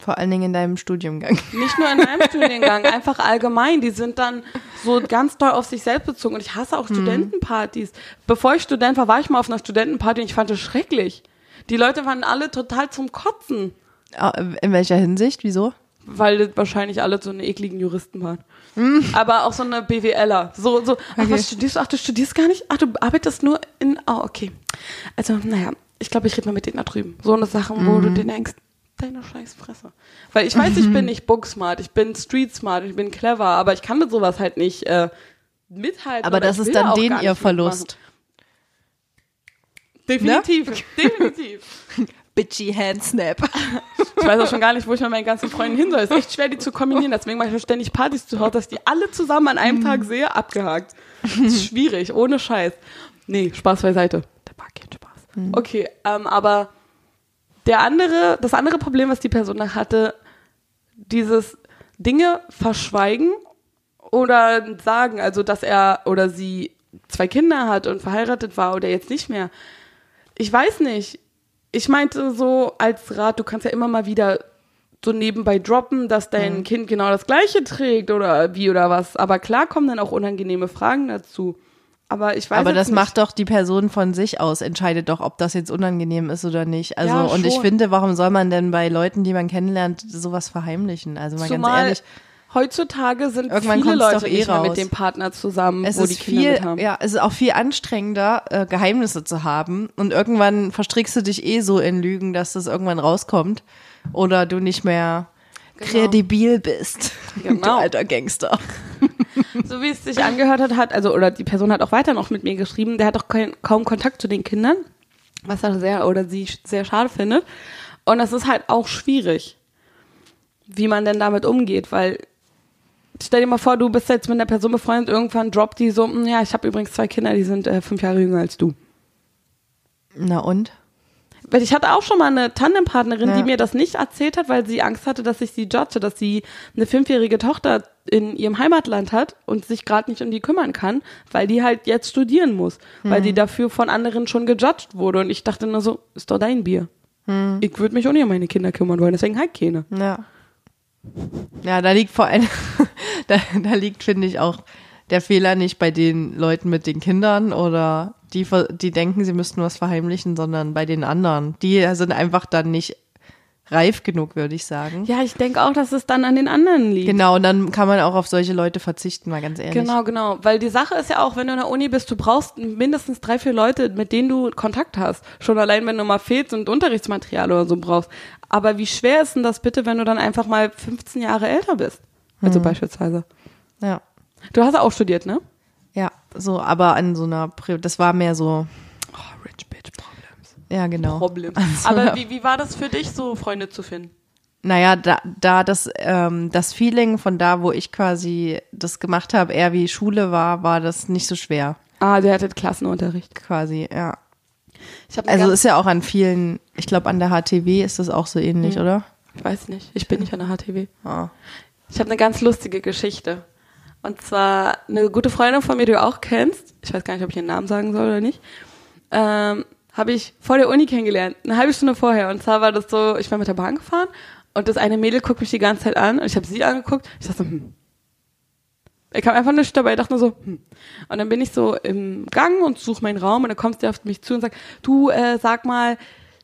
S1: Vor allen Dingen in deinem Studiengang.
S2: Nicht nur in einem Studiengang, einfach allgemein. Die sind dann so ganz doll auf sich selbst bezogen. Und ich hasse auch Studentenpartys. Bevor ich Student war, war ich mal auf einer Studentenparty und ich fand das schrecklich. Die Leute waren alle total zum Kotzen,
S1: Ah, In welcher Hinsicht? Wieso?
S2: weil wahrscheinlich alle so eine ekligen Juristen waren. Aber auch so eine BWLer. So, so, ach,
S1: Okay.
S2: was studierst du? Ach, du studierst gar nicht? Ach, du arbeitest nur in, oh, okay. Also, naja, ich glaube, ich rede mal mit denen da drüben. So eine Sachen, wo du dir denkst, deine scheiß Fresse. Weil ich weiß, ich bin nicht booksmart, ich bin street smart, ich bin clever, aber ich kann mit sowas halt nicht äh, mithalten.
S1: Aber das ist dann den ihr
S2: mitmachen.
S1: Verlust.
S2: Definitiv, definitiv.
S1: Bitchy Hand Snap.
S2: Ich weiß auch schon gar nicht, wo ich mit meinen ganzen Freunden hin soll. Es ist echt schwer, die zu kombinieren. Deswegen mache ich mir ständig Partys zu Hause, dass ich die alle zusammen an einem Tag sehe, abgehakt. Das ist schwierig, ohne Scheiß. Nee, Spaß beiseite. Der war kein Spaß. Okay, ähm, aber der andere, das andere Problem, was die Person hatte, dieses Dinge verschweigen oder sagen, also dass er oder sie zwei Kinder hat und verheiratet war oder jetzt nicht mehr. Ich weiß nicht. Ich meinte so als Rat, du kannst ja immer mal wieder so nebenbei droppen, dass dein Kind genau das gleiche trägt oder wie oder was. Aber klar kommen dann auch unangenehme Fragen dazu. Aber ich weiß
S1: Aber das
S2: nicht.
S1: macht doch die Person von sich aus, entscheidet doch, ob das jetzt unangenehm ist oder nicht. Also,
S2: Ja,
S1: und ich finde, warum soll man denn bei Leuten, die man kennenlernt, sowas verheimlichen? Also mal ganz
S2: Zumal
S1: ehrlich,
S2: heutzutage sind
S1: Irgendwann
S2: viele Leute
S1: eh
S2: nicht
S1: raus.
S2: mit dem Partner zusammen,
S1: es
S2: wo
S1: ist
S2: die Kinder
S1: viel,
S2: haben.
S1: ja, es ist auch viel anstrengender, äh, Geheimnisse zu haben. Und irgendwann verstrickst du dich eh so in Lügen, dass das irgendwann rauskommt. Oder du nicht mehr kredibil bist.
S2: Genau.
S1: Alter Gangster.
S2: So wie es sich angehört hat, hat, also, oder die Person hat auch weiter noch mit mir geschrieben, der hat kein, kaum Kontakt zu den Kindern, was er sehr, oder sie sehr schade findet. Und das ist halt auch schwierig, wie man denn damit umgeht, weil, stell dir mal vor, du bist jetzt mit einer Person befreundet, irgendwann droppt die so, "Hm, ja, ich habe übrigens zwei Kinder, die sind äh, fünf Jahre jünger als du.
S1: Na und?
S2: Weil ich hatte auch schon mal eine Tandempartnerin,
S1: Ja.
S2: die mir das nicht erzählt hat, weil sie Angst hatte, dass ich sie judge, dass sie eine fünfjährige Tochter in ihrem Heimatland hat und sich gerade nicht um die kümmern kann, weil die halt jetzt studieren muss, weil
S1: Hm.
S2: die dafür von anderen schon gejudged wurde. Und ich dachte nur so, ist doch dein Bier.
S1: Hm.
S2: Ich würde mich auch nicht um meine Kinder kümmern wollen, deswegen halt keine.
S1: Ja. Ja, da liegt vor allem, da, da liegt, finde ich, auch der Fehler nicht bei den Leuten mit den Kindern oder die, die denken, sie müssten was verheimlichen, sondern bei den anderen. Die sind einfach dann nicht reif genug, würde ich sagen.
S2: Ja, ich denke auch, dass es dann an den anderen liegt.
S1: Genau, und dann kann man auch auf solche Leute verzichten, mal ganz ehrlich.
S2: Genau, genau. Weil die Sache ist ja auch, wenn du in der Uni bist, du brauchst mindestens drei, vier Leute, mit denen du Kontakt hast. Schon allein, wenn du mal fehlst und Unterrichtsmaterial oder so brauchst. Aber wie schwer ist denn das bitte, wenn du dann einfach mal 15 Jahre älter bist? Also beispielsweise.
S1: Ja.
S2: Du hast auch studiert, ne?
S1: Ja, so, aber an so einer, Pri das war mehr so,
S2: Oh, Rich Bitch Problems.
S1: ja, genau.
S2: Problem. Aber wie, wie war das für dich, so Freunde zu finden?
S1: Naja, da, da das, ähm, das Feeling von da, wo ich quasi das gemacht habe, eher wie Schule war, war das nicht so schwer.
S2: Ah, der hatte Klassenunterricht.
S1: Quasi, ja. Also ist ja auch an vielen, ich glaube an der HTW ist das auch so ähnlich, oder?
S2: Ich weiß nicht. Ich bin nicht an der HTW.
S1: Ah.
S2: Ich habe eine ganz lustige Geschichte. Und zwar eine gute Freundin von mir, die du auch kennst. Ich weiß gar nicht, ob ich ihren Namen sagen soll oder nicht. Ähm, habe ich vor der Uni kennengelernt, eine halbe Stunde vorher. Und zwar war das so, ich war mit der Bahn gefahren und das eine Mädel guckt mich die ganze Zeit an und ich habe sie angeguckt. Ich dachte so, hm. Ich kam einfach nicht dabei, ich dachte nur so, hm. Und dann bin ich so im Gang und suche meinen Raum und dann kommt sie auf mich zu und sagt, du, äh, sag mal,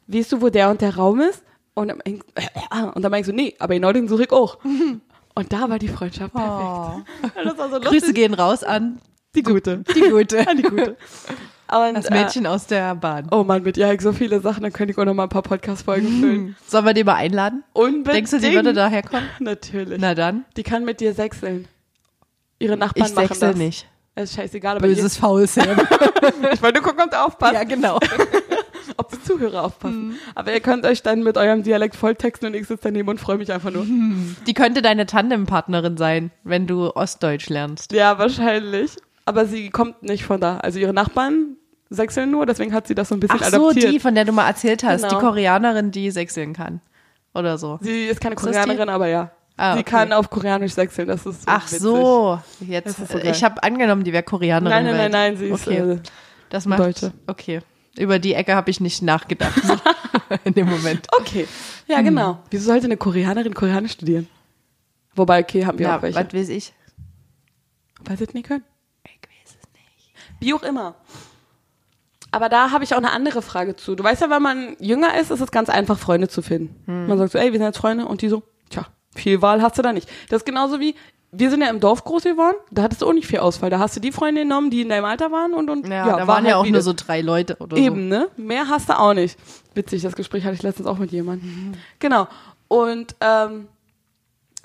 S2: weißt du, wo der und der Raum ist? Und dann, mein- und dann meinte ich so, nee, aber genau den suche ich auch. Und da war die Freundschaft perfekt. Das war so.
S1: Grüße gehen raus an
S2: Die gute.
S1: die Gute.
S2: An die gute. Und,
S1: Das Mädchen aus der Bahn.
S2: Äh, oh Mann, mit ihr habe ich so viele Sachen, dann könnte ich auch noch mal ein paar Podcast-Folgen füllen.
S1: Sollen wir die mal einladen?
S2: Unbedingt.
S1: Denkst du, die würde daher kommen?
S2: Natürlich.
S1: Na dann.
S2: Die kann mit dir sechseln. Ihre Nachbarn
S1: Ich
S2: machen das.
S1: nicht.
S2: Das ist scheißegal, aber
S1: Böses Faul, Sam.
S2: ich wollte gucken, ob du aufpasst,
S1: ja, genau.
S2: ob die Zuhörer aufpassen. Aber ihr könnt euch dann mit eurem Dialekt volltexten und ich sitze daneben und freue mich einfach nur.
S1: Die könnte deine Tandempartnerin sein, wenn du Ostdeutsch lernst.
S2: Ja, wahrscheinlich. Aber sie kommt nicht von da. Also ihre Nachbarn sechseln nur, deswegen hat sie das so ein bisschen
S1: Ach so,
S2: adaptiert.
S1: die, von der du mal erzählt hast.
S2: Genau.
S1: Die Koreanerin, die sechseln kann. Oder so.
S2: sie ist keine? Koreanerin, aber ja.
S1: Ah,
S2: Sie
S1: okay.
S2: kann auf Koreanisch wechseln, das ist so
S1: Ach
S2: witzig.
S1: so, jetzt.
S2: Ist so
S1: ich habe angenommen, die wäre Koreanerin.
S2: Nein, nein, nein, nein, sie ist
S1: Okay,
S2: äh,
S1: das macht.
S2: Deutsche.
S1: Okay, über die Ecke habe ich nicht nachgedacht in dem Moment.
S2: Okay. Ja, genau. Wieso sollte eine Koreanerin Koreanisch studieren? Wobei, okay, haben wir
S1: Ja,
S2: auch welche.
S1: was weiß ich?
S2: Weil sie es nicht können.
S1: Ich weiß es nicht.
S2: Wie auch immer. Aber da habe ich auch eine andere Frage zu. Du weißt ja, wenn man jünger ist, ist es ganz einfach, Freunde zu finden.
S1: Hm.
S2: Man sagt so, ey, wir sind jetzt Freunde. Und die so, tja, viel Wahl hast du da nicht. Das ist genauso wie, wir sind ja im Dorf groß geworden, da hattest du auch nicht viel Auswahl. Da hast du die Freunde genommen, die in deinem Alter waren und, und
S1: Ja, da waren
S2: halt
S1: ja auch
S2: wie
S1: nur so drei Leute oder
S2: Eben, ne? Mehr hast du auch nicht. Witzig, das Gespräch hatte ich letztens auch mit jemandem. Genau. Und ähm,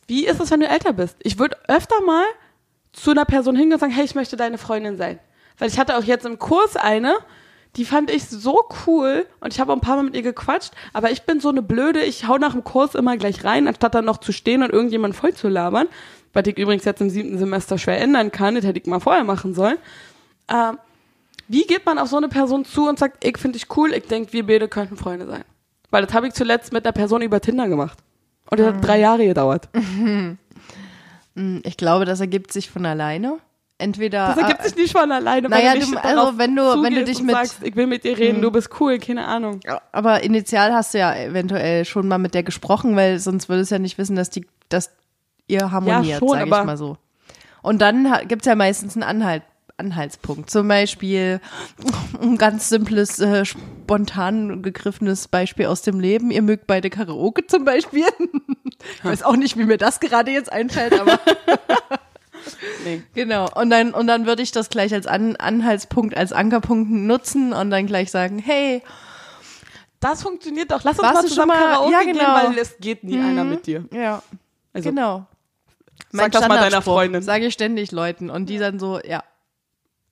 S2: wie ist es, wenn du älter bist? Ich würde öfter mal zu einer Person hingehen und sagen, hey, ich möchte deine Freundin sein. Weil ich hatte auch jetzt im Kurs eine, die fand ich so cool und ich habe auch ein paar Mal mit ihr gequatscht, aber ich bin so eine Blöde, ich hau nach dem Kurs immer gleich rein, anstatt dann noch zu stehen und irgendjemand voll zu labern. Was ich übrigens jetzt im siebten Semester schwer ändern kann, das hätte ich mal vorher machen sollen. Ähm, wie geht man auf so eine Person zu und sagt, ich finde dich cool, ich denke, wir beide könnten Freunde sein? Weil das habe ich zuletzt mit einer Person über Tinder gemacht. Und das hat drei Jahre gedauert.
S1: Hm, Ich glaube, das ergibt sich von alleine. Entweder.
S2: Das ergibt
S1: äh,
S2: sich nicht von alleine.
S1: naja,
S2: wenn du
S1: du-
S2: nicht
S1: also wenn du- wenn du dich mit-
S2: sagst, ich will mit dir reden, du bist cool, keine Ahnung.
S1: Aber initial hast du ja eventuell schon mal mit der gesprochen, weil sonst würdest du ja nicht wissen, dass die, dass ihr harmoniert,
S2: schon,
S1: sage ich mal so. Und dann ha- gibt's ja meistens einen Anhalt, Anhaltspunkt. Zum Beispiel ein ganz simples, äh, spontan gegriffenes Beispiel aus dem Leben. Ihr mögt beide Karaoke zum Beispiel. ich weiß auch nicht, wie mir das gerade jetzt einfällt, aber
S2: Nee.
S1: genau. Und dann, und dann würde ich das gleich als An Anhaltspunkt, als Ankerpunkt nutzen und dann gleich sagen, hey,
S2: Das funktioniert doch. Lass uns mal zusammen
S1: schon mal-
S2: Karaoke
S1: ja,
S2: gehen,
S1: genau.
S2: weil es geht nie einer mit dir.
S1: ja,
S2: Also,
S1: genau.
S2: Sag das mal deiner Freundin.
S1: Sage ich ständig Leuten. Und die dann so, ja.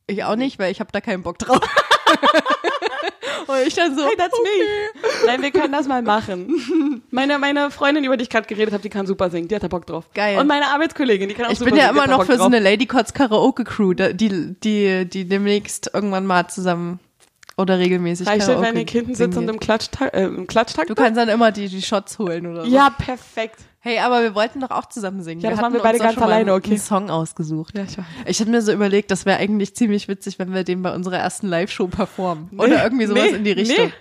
S1: Ich auch nicht, weil ich habe da keinen Bock drauf. und ich dann so,
S2: Hey, that's me. Nein, wir können das mal machen. Meine, meine Freundin, über die ich gerade geredet habe, die kann super singen. Die hat da Bock drauf.
S1: Geil.
S2: Und meine Arbeitskollegin, die kann auch
S1: ich
S2: super
S1: bin ja
S2: singen. die
S1: immer
S2: hat da
S1: noch für so
S2: drauf.
S1: eine Lady Cots Karaoke Crew, die, die, die demnächst irgendwann mal zusammen oder regelmäßig
S2: Reicht denn, wenn ich hinten sitze und im Klatschtakt, äh, im Klatschtakt
S1: Du kannst dann immer die, die Shots holen oder so.
S2: Ja, perfekt.
S1: Hey, aber wir wollten doch auch zusammen singen.
S2: Ja, das
S1: hatten
S2: machen wir beide ganz alleine, okay.
S1: einen Song ausgesucht.
S2: Ja, ich weiß.
S1: Ich hatte mir so überlegt, das wäre eigentlich ziemlich witzig, wenn wir den bei unserer ersten Live-Show performen. Oder irgendwie sowas
S2: nee,
S1: in die Richtung.
S2: Nee.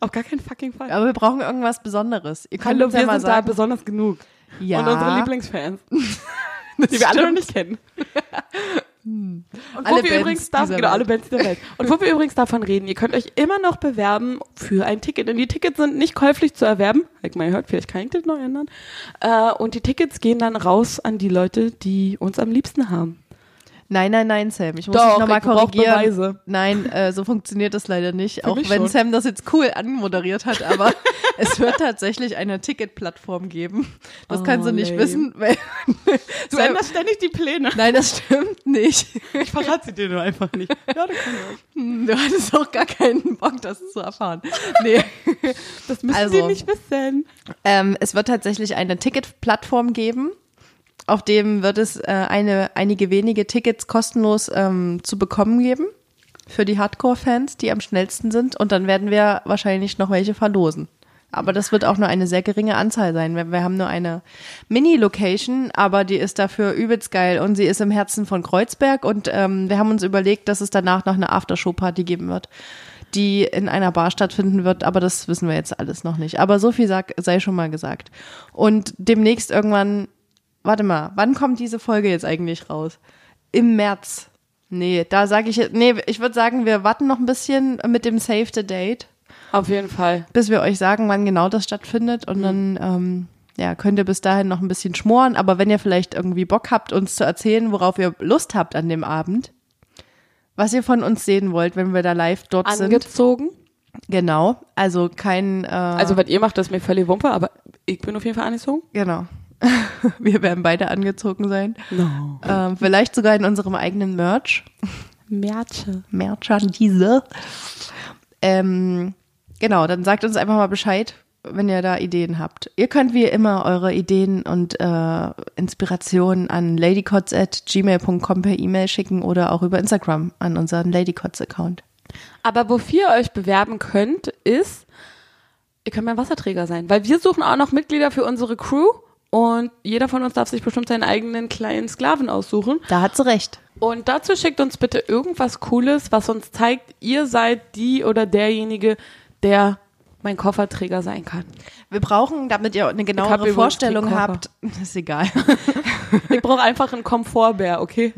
S2: Auf gar keinen fucking Fall.
S1: Aber wir brauchen irgendwas Besonderes. Ihr könnt
S2: Hallo,
S1: ja
S2: wir
S1: mal
S2: sind da
S1: sagen.
S2: besonders genug.
S1: ja.
S2: Und unsere Lieblingsfans. die wir alle noch nicht kennen. Und wo
S1: Alle
S2: wir
S1: Bands
S2: übrigens davon, genau, alle Bands der Welt. Und wo wir übrigens davon reden, ihr könnt euch immer noch bewerben für ein Ticket. Denn die Tickets sind nicht käuflich zu erwerben. Ich mal gehört, vielleicht kann ich das noch ändern. Äh, und die Tickets gehen dann raus an die Leute, die uns am liebsten haben.
S1: Nein, nein, nein, Sam. Ich muss
S2: Doch,
S1: dich nochmal korrigieren.
S2: Beweise.
S1: Nein, äh, so funktioniert das leider nicht.
S2: Für
S1: auch wenn
S2: schon.
S1: Sam das jetzt cool anmoderiert hat, aber es wird tatsächlich eine Ticketplattform geben. Das
S2: Oh,
S1: kannst du nicht
S2: lame.
S1: wissen, weil
S2: Du
S1: Sam,
S2: änderst ständig die Pläne.
S1: Nein, das stimmt nicht.
S2: Ich verrate sie dir nur einfach nicht. Ja, das kann ich auch.
S1: Du hattest auch gar keinen Bock, das zu erfahren. Nee.
S2: Das müssen
S1: Also.
S2: sie nicht wissen.
S1: Ähm, es wird tatsächlich eine Ticketplattform geben. Auf dem wird es äh, eine, einige wenige Tickets kostenlos ähm, zu bekommen geben für die Hardcore-Fans, die am schnellsten sind. Und dann werden wir wahrscheinlich noch welche verlosen. Aber das wird auch nur eine sehr geringe Anzahl sein. Wir, wir haben nur eine Mini-Location, aber die ist dafür übelst geil und sie ist im Herzen von Kreuzberg und ähm, wir haben uns überlegt, dass es danach noch eine Aftershow-Party geben wird, die in einer Bar stattfinden wird, aber das wissen wir jetzt alles noch nicht. Aber so viel sag, sei schon mal gesagt. Und demnächst irgendwann, warte mal, wann kommt diese Folge jetzt eigentlich raus? Im März. Nee, da sage ich, nee, ich würde sagen, wir warten noch ein bisschen mit dem Save the Date
S2: Auf jeden Fall.
S1: bis wir euch sagen, wann genau das stattfindet. Und dann ähm, ja, könnt ihr bis dahin noch ein bisschen schmoren. Aber wenn ihr vielleicht irgendwie Bock habt, uns zu erzählen, worauf ihr Lust habt an dem Abend, was ihr von uns sehen wollt, wenn wir da live dort sind.
S2: Angezogen.
S1: Genau. Also kein, äh,
S2: Also, was ihr macht, das ist mir völlig Wumpe, aber ich bin auf jeden Fall angezogen.
S1: genau. wir werden beide angezogen sein.
S2: No.
S1: Ähm, vielleicht sogar in unserem eigenen Merch.
S2: Märche.
S1: Merchandise. Ähm, genau, dann sagt uns einfach mal Bescheid, wenn ihr da Ideen habt. Ihr könnt wie immer eure Ideen und äh, Inspirationen an ladycots.gmail.com per E-Mail schicken oder auch über Instagram an unseren Ladycots-Account.
S2: Aber wofür ihr euch bewerben könnt, ist, ihr könnt mein Wasserträger sein. Weil wir suchen auch noch Mitglieder für unsere Crew Und jeder von uns darf sich bestimmt seinen eigenen kleinen Sklaven aussuchen.
S1: Da hat sie recht.
S2: Und dazu schickt uns bitte irgendwas Cooles, was uns zeigt, ihr seid die oder derjenige, der mein Kofferträger sein kann.
S1: Wir brauchen, damit ihr eine genauere Vorstellung habt, ist egal,
S2: Ich brauche einfach einen Komfortbär, okay?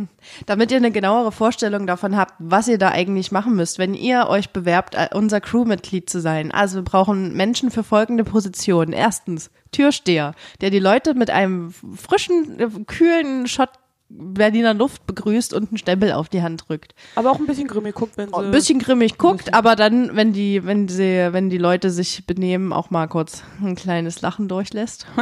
S1: damit ihr eine genauere Vorstellung davon habt, was ihr da eigentlich machen müsst, wenn ihr euch bewerbt, äh, unser Crewmitglied zu sein. Also wir brauchen Menschen für folgende Positionen. Erstens, Türsteher, der die Leute mit einem frischen, äh, kühlen Shot Berliner Luft begrüßt und einen Stempel auf die Hand drückt.
S2: Aber auch ein bisschen grimmig guckt, wenn sie...
S1: ein bisschen grimmig guckt, aber dann, wenn die, wenn sie, wenn die Leute sich benehmen, auch mal kurz ein kleines Lachen durchlässt.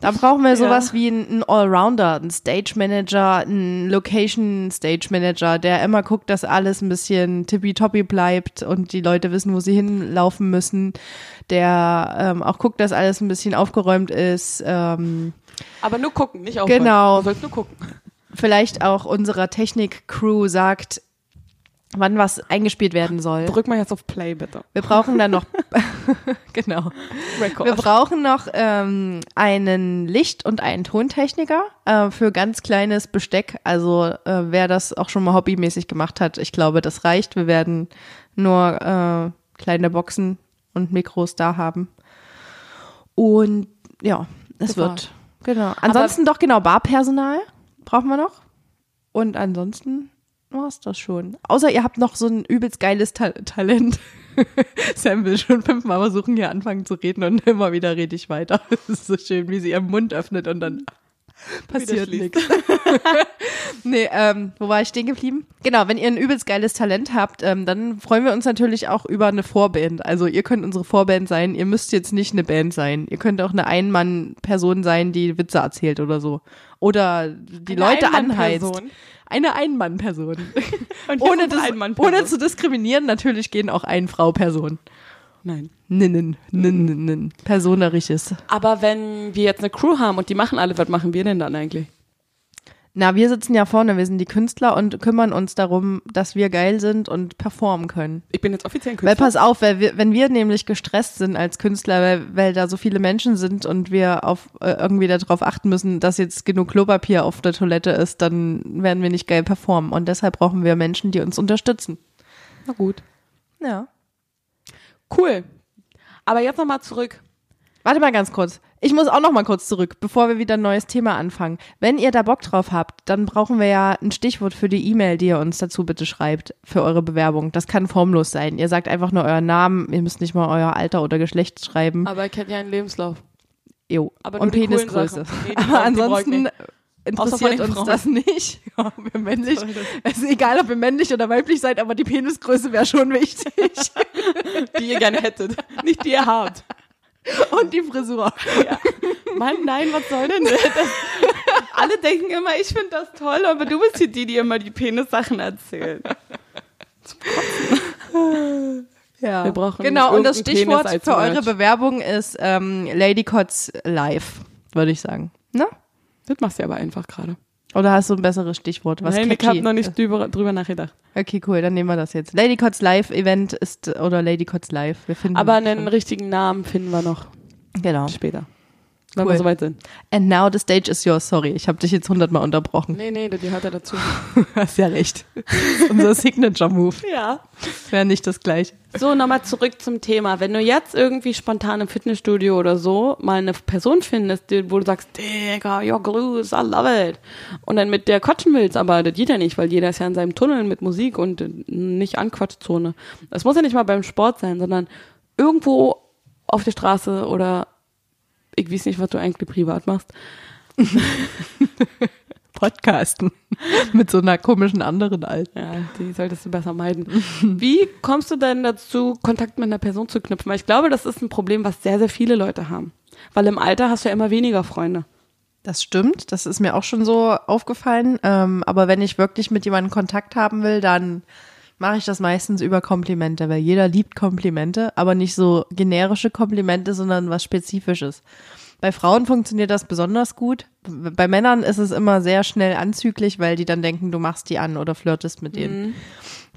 S1: Da brauchen wir sowas wie einen Allrounder, einen Stage Manager, einen Location Stage Manager, der immer guckt, dass alles ein bisschen tippitoppi bleibt und die Leute wissen, wo sie hinlaufen müssen. Der ähm, auch guckt, dass alles ein bisschen aufgeräumt ist. Ähm,
S2: Aber nur gucken, nicht aufräumen.
S1: Genau.
S2: Du sollst nur gucken.
S1: Vielleicht auch unserer Technik-Crew sagt, wann was eingespielt werden soll.
S2: Drück mal jetzt auf Play, bitte.
S1: Wir brauchen dann noch, genau.
S2: Record.
S1: Wir brauchen noch ähm, einen Licht- und einen Tontechniker äh, für ganz kleines Besteck. Also äh, wer das auch schon mal hobbymäßig gemacht hat, ich glaube, das reicht. Wir werden nur äh, kleine Boxen und Mikros da haben. Und ja, es
S2: Super.
S1: wird. Genau. Ansonsten doch genau Barpersonal brauchen wir noch. Und ansonsten war's das schon. Außer ihr habt noch so ein übelst geiles Ta Talent. Sam will schon fünfmal versuchen, hier anfangen zu reden und immer wieder rede ich weiter. Es ist so schön, wie sie ihren Mund öffnet und dann passiert nichts. nee, ähm, wo war ich stehen geblieben? Genau, wenn ihr ein übelst geiles Talent habt, ähm, dann freuen wir uns natürlich auch über eine Vorband. Also ihr könnt unsere Vorband sein. Ihr müsst jetzt nicht eine Band sein. Ihr könnt auch eine Ein-Mann-Person sein, die Witze erzählt oder so. Oder die
S2: Eine
S1: Leute anheizt. Eine Ein-Mann-Person. Ohne, das,
S2: Ein-Mann-Person.
S1: ohne zu diskriminieren, natürlich gehen auch Ein-Frau-Personen.
S2: Nein.
S1: Ninnen, ninnen, ninnen. Personerisches.
S2: Aber wenn wir jetzt eine Crew haben und die machen alle, was machen wir denn dann eigentlich?
S1: Na, wir sitzen ja vorne, wir sind die Künstler und kümmern uns darum, dass wir geil sind und performen können.
S2: Ich bin jetzt offiziell ein
S1: Weil
S2: Künstler.
S1: pass auf, weil wir, wenn wir nämlich gestresst sind als Künstler, weil, weil da so viele Menschen sind und wir auf äh, irgendwie darauf achten müssen, dass jetzt genug Klopapier auf der Toilette ist, dann werden wir nicht geil performen. Und deshalb brauchen wir Menschen, die uns unterstützen.
S2: Na gut.
S1: Ja.
S2: Cool. Aber jetzt nochmal zurück.
S1: Warte mal ganz kurz. Ich muss auch noch mal kurz zurück, bevor wir wieder ein neues Thema anfangen. Wenn ihr da Bock drauf habt, dann brauchen wir ja ein Stichwort für die E-Mail, die ihr uns dazu bitte schreibt, für eure Bewerbung. Das kann formlos sein. Ihr sagt einfach nur euren Namen, ihr müsst nicht mal euer Alter oder Geschlecht schreiben.
S2: Aber ich kenne ja einen Lebenslauf.
S1: Jo.
S2: Aber
S1: Und Penisgröße.
S2: Nee,
S1: Aber ansonsten interessiert uns
S2: Frauen.
S1: das nicht. Ja, ihr männlich, es ist egal, ob ihr männlich oder weiblich seid, aber die Penisgröße wäre schon wichtig.
S2: Die ihr gerne hättet. Nicht die ihr habt.
S1: Und die Frisur.
S2: Mann, nein, was soll denn das? Alle denken immer, ich finde das toll, aber du bist hier die, die immer die Penis-Sachen erzählen.
S1: Ja.
S2: Wir brauchen
S1: genau, und das Stichwort für eure. Bewerbung ist ähm, Lady Cots Live, würde ich sagen. Ne?
S2: Das machst du aber einfach gerade.
S1: Oder hast du ein besseres Stichwort? Was
S2: Nein, ich
S1: catchy?
S2: habe noch nicht drüber, drüber nachgedacht.
S1: Okay, cool, dann nehmen wir das jetzt. Lady Cots Live Event ist, oder Lady Cots Live. Wir finden
S2: Aber einen richtigen Namen finden wir noch
S1: Genau.
S2: später. Wenn
S1: Cool.
S2: wir soweit sind.
S1: And now the stage is yours. Sorry, ich habe dich jetzt hundertmal unterbrochen.
S2: Nee, nee, das gehört ja dazu.
S1: Hast ja recht. Unser Signature-Move
S2: Ja.
S1: wäre nicht das gleiche.
S2: So, nochmal zurück zum Thema. Wenn du jetzt irgendwie spontan im Fitnessstudio oder so mal eine Person findest, wo du sagst, Digga, your glues, I love it. Und dann mit der quatschen willst, aber das geht ja nicht, weil jeder ist ja in seinem Tunnel mit Musik und nicht Anquatschzone. Das muss ja nicht mal beim Sport sein, sondern irgendwo auf der Straße oder ich weiß nicht, was du eigentlich privat machst.
S1: Podcasten. Mit so einer komischen anderen Alten.
S2: Ja, die solltest du besser meiden. Wie kommst du denn dazu, Kontakt mit einer Person zu knüpfen? Weil ich glaube, das ist ein Problem, was sehr, sehr viele Leute haben. Weil im Alter hast du ja immer weniger Freunde.
S1: Das stimmt, das ist mir auch schon so aufgefallen. Ähm, aber wenn ich wirklich mit jemandem Kontakt haben will, dann mache ich das meistens über Komplimente, weil jeder liebt Komplimente, aber nicht so generische Komplimente, sondern was Spezifisches. Bei Frauen funktioniert das besonders gut. Bei Männern ist es immer sehr schnell anzüglich, weil die dann denken, du machst die an oder flirtest mit denen.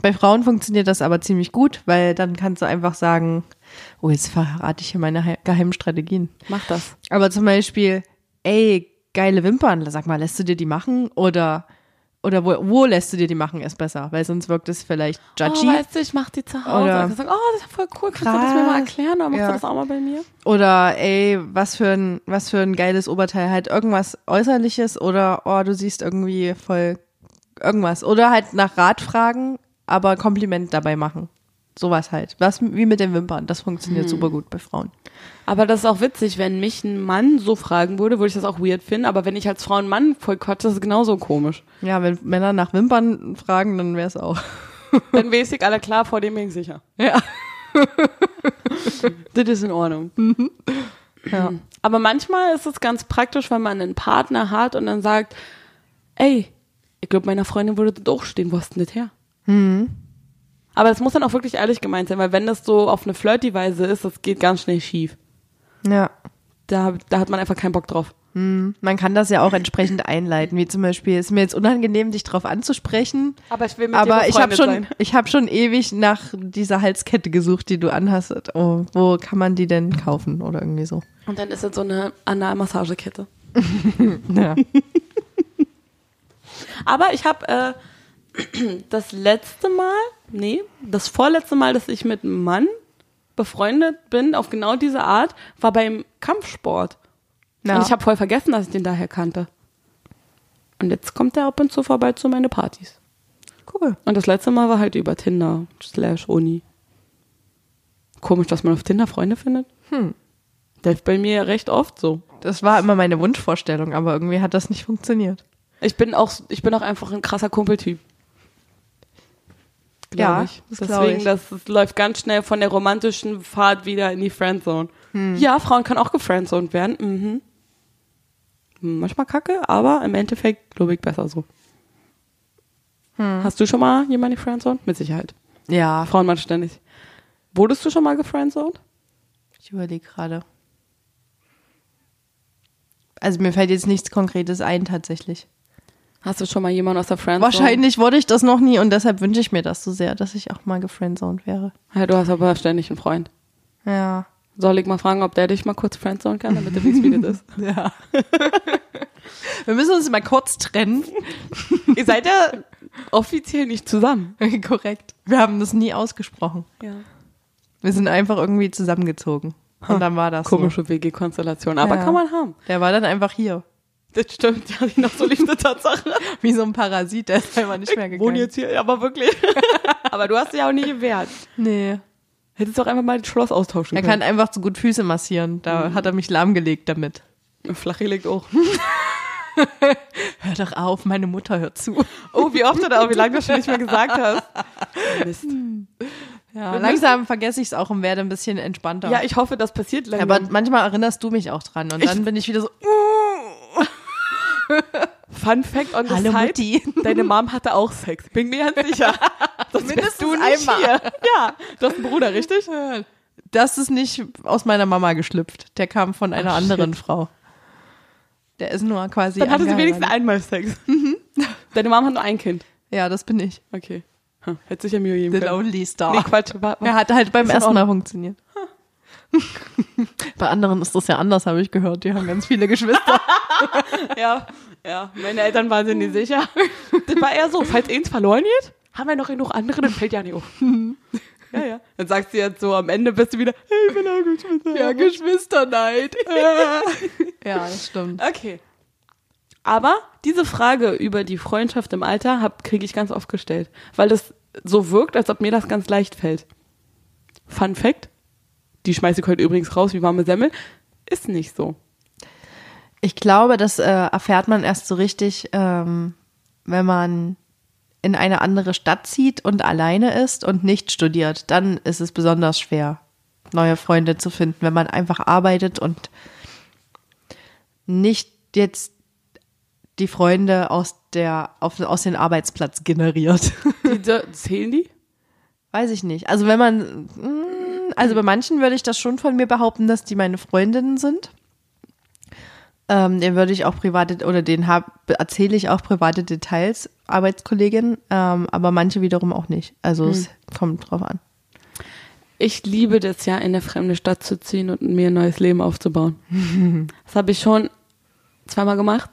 S1: Bei Frauen funktioniert das aber ziemlich gut, weil dann kannst du einfach sagen, oh, jetzt verrate ich hier meine He- geheimen Strategien.
S2: Mach das.
S1: Aber zum Beispiel, ey, geile Wimpern, sag mal, lässt du dir die machen? Oder, oder wo, wo lässt du dir die machen, ist besser, weil sonst wirkt es vielleicht judgy.
S2: Oh, weißt du, ich mach die zu Hause.
S1: Oder-
S2: Und gesagt, oh, das ist voll cool. Kannst du das mir mal
S1: Krass.
S2: erklären? Oder machst
S1: Ja.
S2: du das auch mal bei mir?
S1: Oder ey, was für ein, was für ein geiles Oberteil, halt irgendwas Äußerliches oder oh, du siehst irgendwie voll irgendwas. Oder halt nach Rat fragen, aber Kompliment dabei machen. Sowas halt. Was wie mit den Wimpern. Das funktioniert super gut bei Frauen.
S2: Aber das ist auch witzig, wenn mich ein Mann so fragen würde, würde ich das auch weird finden. Aber wenn ich als Frau einen Mann voll quatsche, das ist genauso komisch.
S1: Ja, wenn Männer nach Wimpern fragen, dann wäre es auch.
S2: Dann weiß ich, alle klar, vor dem bin ich sicher.
S1: Ja.
S2: Das ist in Ordnung.
S1: ja.
S2: Aber manchmal ist es ganz praktisch, wenn man einen Partner hat und dann sagt, ey, ich glaube, meiner Freundin würde das auch stehen, wo hast du denn das her? Aber das muss dann auch wirklich ehrlich gemeint sein, weil wenn das so auf eine Flirty-Weise ist, das geht ganz schnell schief.
S1: Ja.
S2: Da, da hat man einfach keinen Bock drauf.
S1: Man kann das ja auch entsprechend einleiten, wie zum Beispiel, ist mir jetzt unangenehm, dich drauf anzusprechen,
S2: Aber ich will mit
S1: aber
S2: dir
S1: ich habe schon,
S2: sein.
S1: ich habe schon ewig nach dieser Halskette gesucht, die du anhast. Oh, wo kann man die denn kaufen oder irgendwie so?
S2: Und dann ist das so eine Analmassagekette.
S1: Ja.
S2: Aber ich habe äh, das letzte Mal, nee, das vorletzte Mal, dass ich mit einem Mann befreundet bin, auf genau diese Art, war beim Kampfsport.
S1: Ja.
S2: Und ich habe voll vergessen, dass ich den daher kannte. Und jetzt kommt er ab und zu vorbei zu meine Partys.
S1: cool.
S2: Und das letzte Mal war halt über Tinder slash Uni. Komisch, dass man auf Tinder Freunde findet.
S1: Hm.
S2: Das ist bei mir recht oft so.
S1: Das war immer meine Wunschvorstellung, aber irgendwie hat das nicht funktioniert.
S2: Ich bin auch, ich bin auch einfach ein krasser Kumpeltyp.
S1: Ja,
S2: ich.
S1: das
S2: Deswegen,
S1: ich.
S2: das, das läuft ganz schnell von der romantischen Fahrt wieder in die Friendzone.
S1: Hm.
S2: Ja, Frauen können auch gefriendzoned werden. Mhm. Manchmal kacke, aber im Endeffekt glaube ich besser so.
S1: Hm.
S2: Hast du schon mal jemanden gefriendzoned? Mit Sicherheit.
S1: Ja,
S2: Frauen machen ständig. Wurdest du schon mal gefriendzoned?
S1: ich überlege gerade. Also mir fällt jetzt nichts Konkretes ein tatsächlich.
S2: Hast du schon mal jemanden aus der Friendzone?
S1: Wahrscheinlich wurde ich das noch nie und deshalb wünsche ich mir das so sehr, dass ich auch mal gefriendzoned wäre.
S2: Ja, du hast aber ständig einen Freund.
S1: Ja.
S2: Soll ich mal fragen, ob der dich mal kurz friendzone kann, damit du weißt, wie das ist?
S1: Ja. Wir müssen uns mal kurz trennen.
S2: Ihr seid ja offiziell nicht zusammen.
S1: Korrekt. Wir haben das nie ausgesprochen.
S2: Ja.
S1: Wir sind einfach irgendwie zusammengezogen. Und dann war das
S2: Komische WG-Konstellation, aber
S1: Ja.
S2: kann man haben.
S1: so. Der war dann einfach hier.
S2: Das stimmt, ja, die noch so liebste Tatsache.
S1: Wie so ein Parasit, der ist einfach nicht mehr
S2: Ich wohne
S1: gegangen.
S2: jetzt hier, aber wirklich. aber du hast dich auch nie gewehrt.
S1: Nee.
S2: Hättest doch einfach mal das Schloss austauschen
S1: Er kann einfach zu gut Füße massieren. Da hat er mich lahmgelegt damit.
S2: können. Flache liegt auch.
S1: Hör doch auf, meine Mutter hört zu.
S2: Oh, wie oft oder auch, wie lange du schon nicht mehr gesagt hast. Mist.
S1: Ja, langsam vergesse ich es auch und werde ein bisschen entspannter.
S2: Ja, ich hoffe, das passiert langsam.
S1: aber manchmal erinnerst du mich auch dran und dann bin ich wieder so,
S2: Fun Fact on the
S1: hallo
S2: side.
S1: Mutti.
S2: Deine Mom hatte auch Sex. Bin mir ganz sicher. Das
S1: Mindestens
S2: du nicht
S1: einmal.
S2: hier. Ja, du hast einen Bruder, richtig?
S1: Das ist nicht aus meiner Mama geschlüpft. Der kam von einer
S2: Ach,
S1: anderen
S2: shit.
S1: Frau. Der ist nur quasi.
S2: Dann hatte sie wenigstens einmal Sex. Deine Mom hat nur ein Kind.
S1: Ja, das bin ich.
S2: Okay. Hm, Hätte sich ja Mühe geben
S1: The
S2: können.
S1: Lonely Star.
S2: Nee, Quatsch. War, war.
S1: Er hat halt beim ersten Mal funktioniert. Bei anderen ist das ja anders, habe ich gehört. Die haben ganz viele Geschwister.
S2: Ja, ja. Meine Eltern waren sich nicht sicher. Das war eher so, falls eins verloren geht, haben wir noch genug andere, dann fällt ja nicht auf. Ja, ja. Dann sagt sie jetzt so, am Ende bist du wieder, hey, ich bin auch Geschwister.
S1: ja, Geschwisterneid. ja, das stimmt.
S2: Okay. Aber diese Frage über die Freundschaft im Alter kriege ich ganz oft gestellt, weil das so wirkt, als ob mir das ganz leicht fällt. Fun Fact, die schmeiße ich heute übrigens raus wie warme Semmel, ist nicht so.
S1: Ich glaube, das äh, erfährt man erst so richtig, ähm, wenn man in eine andere Stadt zieht und alleine ist und nicht studiert. Dann ist es besonders schwer, neue Freunde zu finden, wenn man einfach arbeitet und nicht jetzt die Freunde aus der auf, aus dem Arbeitsplatz generiert.
S2: Die, zählen die?
S1: Weiß ich nicht. Also wenn man, mm, also bei manchen würde ich das schon von mir behaupten, dass die meine Freundinnen sind. Ähm, den würde ich auch private, oder den erzähle ich auch private Details, Arbeitskollegin, ähm, aber manche wiederum auch nicht. Also es kommt drauf an.
S2: Ich liebe das ja, in eine fremde Stadt zu ziehen und mir ein neues Leben aufzubauen. Das habe ich schon zweimal gemacht.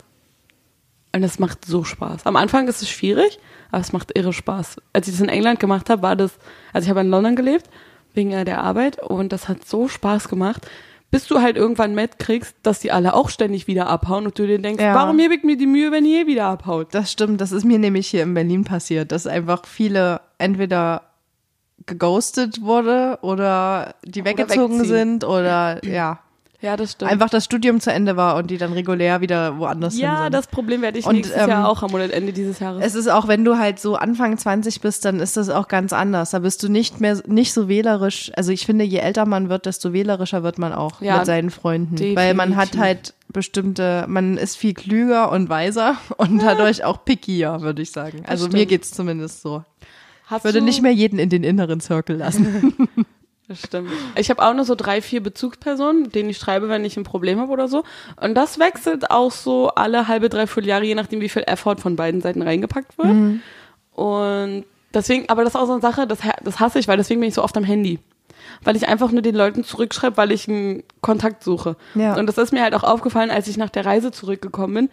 S2: Und es macht so Spaß. Am Anfang ist es schwierig, aber es macht irre Spaß. Als ich das in England gemacht habe, war das, also ich habe in London gelebt, wegen äh, der Arbeit, und das hat so Spaß gemacht, bis du halt irgendwann mitkriegst, dass die alle auch ständig wieder abhauen und du dir denkst,
S1: Ja.
S2: warum hebe ich mir die Mühe, wenn ihr wieder abhaut?
S1: Das stimmt, das ist mir nämlich hier in Berlin passiert, dass einfach viele entweder geghostet wurde oder die weggezogen
S2: wegziehen.
S1: sind oder ja,
S2: Ja, das stimmt.
S1: einfach das Studium zu Ende war und die dann regulär wieder woanders hin
S2: ja, das Problem werde ich
S1: Und,
S2: nächstes
S1: ähm,
S2: Jahr auch haben oder Ende dieses Jahres.
S1: es ist auch, wenn du halt so Anfang 20 bist, dann ist das auch ganz anders. Da bist du nicht mehr nicht so wählerisch. Also ich finde, je älter man wird, desto wählerischer wird man auch
S2: Ja,
S1: mit seinen Freunden. Weil man hat
S2: definitiv.
S1: halt bestimmte, man ist viel klüger und weiser und dadurch auch pickier, würde ich sagen. Also mir geht's zumindest so.
S2: Hast
S1: Ich würde nicht mehr jeden in den inneren Circle lassen.
S2: Das stimmt. Ich habe auch nur so drei, vier Bezugspersonen, denen ich schreibe, wenn ich ein Problem habe oder so. Und das wechselt auch so alle halbe, dreiviertel Jahre, je nachdem, wie viel Effort von beiden Seiten reingepackt wird.
S1: Mhm.
S2: Und deswegen, aber das ist auch so eine Sache, das, das hasse ich, weil deswegen bin ich so oft am Handy. Weil ich einfach nur den Leuten zurückschreibe, weil ich einen Kontakt suche.
S1: Ja.
S2: Und das ist mir halt auch aufgefallen, als ich nach der Reise zurückgekommen bin.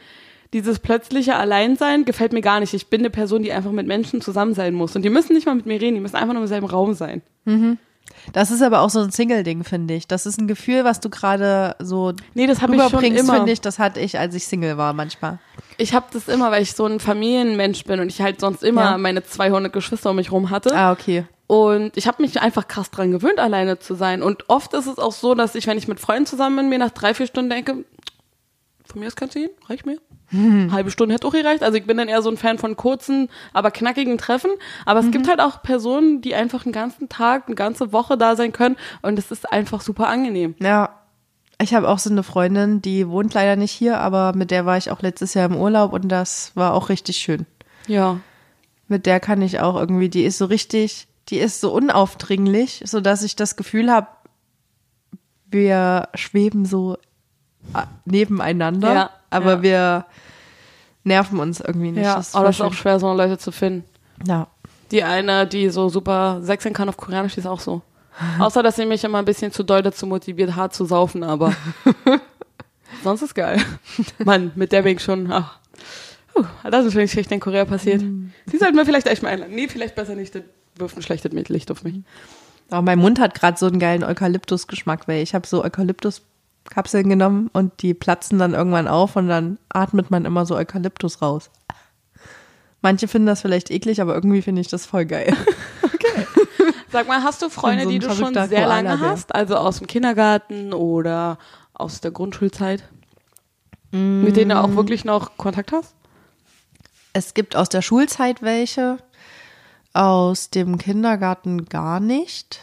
S2: Dieses plötzliche Alleinsein gefällt mir gar nicht. Ich bin eine Person, die einfach mit Menschen zusammen sein muss. Und die müssen nicht mal mit mir reden, die müssen einfach nur im selben Raum sein.
S1: Das ist aber auch so ein Single-Ding, finde ich. Das ist ein Gefühl, was du gerade so
S2: Nee, das
S1: rüberbringst,
S2: immer.
S1: finde ich. Das hatte ich, als ich Single war manchmal.
S2: Ich habe das immer, weil ich so ein Familienmensch bin und ich halt sonst immer
S1: Ja.
S2: meine 200 Geschwister um mich rum hatte.
S1: Ah, okay.
S2: Und ich habe mich einfach krass dran gewöhnt, alleine zu sein. Und oft ist es auch so, dass ich, wenn ich mit Freunden zusammen bin, mir nach drei, vier Stunden denke, von mir aus kannst du gehen, reicht mir. Halbe Stunde hätte auch gereicht. Also ich bin dann eher so ein Fan von kurzen, aber knackigen Treffen. Aber es gibt halt auch Personen, die einfach einen ganzen Tag, eine ganze Woche da sein können. Und es ist einfach super angenehm.
S1: Ja. Ich habe auch so eine Freundin, die wohnt leider nicht hier, aber mit der war ich auch letztes Jahr im Urlaub und das war auch richtig schön.
S2: Ja.
S1: Mit der kann ich auch irgendwie, die ist so richtig, die ist so unaufdringlich, so dass ich das Gefühl habe, wir schweben so nebeneinander,
S2: Ja,
S1: aber
S2: ja.
S1: wir nerven uns irgendwie nicht.
S2: Ja,
S1: Das ist
S2: aber das ist auch schwer, so Leute zu finden.
S1: Ja.
S2: Die eine, die so super sechseln kann auf Koreanisch, die ist auch so. Außer, dass sie mich immer ein bisschen zu doll dazu motiviert, hart zu saufen, aber sonst ist geil. Mann, mit der bin ich schon, ach. Puh, das ist wirklich schlecht in Korea passiert. Sie sollten wir vielleicht echt mal einladen. Nee, vielleicht besser nicht, das wirft ein schlechtes Licht auf mich.
S1: Aber mein Mund hat gerade so einen geilen Eukalyptus-Geschmack, weil ich habe so Eukalyptus-Kapseln genommen und die platzen dann irgendwann auf und dann atmet man immer so Eukalyptus raus. Manche finden das vielleicht eklig, aber irgendwie finde ich das voll geil.
S2: Sag mal, hast du Freunde,
S1: so
S2: die du schon sehr lange
S1: Koala-Bär.
S2: hast? Also aus dem Kindergarten oder aus der Grundschulzeit? Mit denen du auch wirklich noch Kontakt hast?
S1: Es gibt aus der Schulzeit welche, aus dem Kindergarten gar nicht.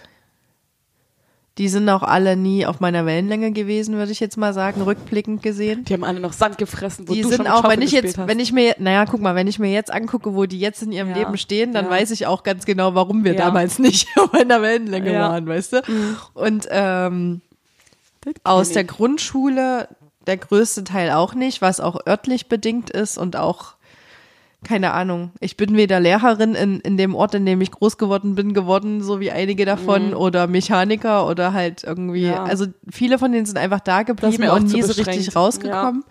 S1: Die sind auch alle nie auf meiner Wellenlänge gewesen, würde ich jetzt mal sagen, rückblickend gesehen.
S2: Die haben alle noch Sand gefressen, wo
S1: Die
S2: du
S1: sind
S2: schon
S1: auch,
S2: Schaufel
S1: wenn ich jetzt,
S2: hast.
S1: wenn ich mir, naja, guck mal, wenn ich mir jetzt angucke, wo die jetzt in ihrem
S2: Ja,
S1: Leben stehen, dann
S2: ja.
S1: weiß ich auch ganz genau, warum wir
S2: Ja.
S1: damals nicht auf einer Wellenlänge.
S2: Mhm.
S1: waren, weißt du? Und ähm, aus der. Grundschule der größte Teil auch nicht, was auch örtlich bedingt ist und auch keine Ahnung. Ich bin weder Lehrerin in, in dem Ort, in dem ich groß geworden bin, geworden, so wie einige davon, oder Mechaniker oder halt irgendwie.
S2: Mhm. Ja.
S1: Also viele von denen sind einfach da geblieben und nie so richtig rausgekommen.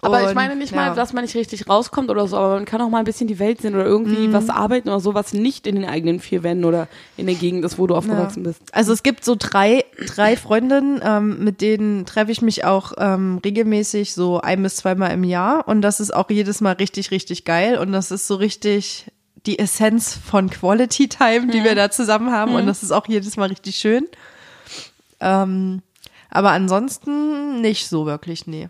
S2: Aber ich
S1: Und,
S2: meine nicht
S1: ja.
S2: mal, dass man nicht richtig rauskommt oder so, aber man kann auch mal ein bisschen die Welt sehen oder irgendwie
S1: Mhm.
S2: was arbeiten oder so, was nicht in den eigenen vier Wänden oder in der Gegend ist, wo du aufgewachsen bist.
S1: Also es gibt so drei, drei Freundinnen, ähm, mit denen treffe ich mich auch ähm, regelmäßig so ein bis zweimal im Jahr und das ist auch jedes Mal richtig, richtig geil und das ist so richtig die Essenz von Quality Time, die wir da zusammen haben und das ist auch jedes Mal richtig schön. Ähm, aber ansonsten nicht so wirklich, nee.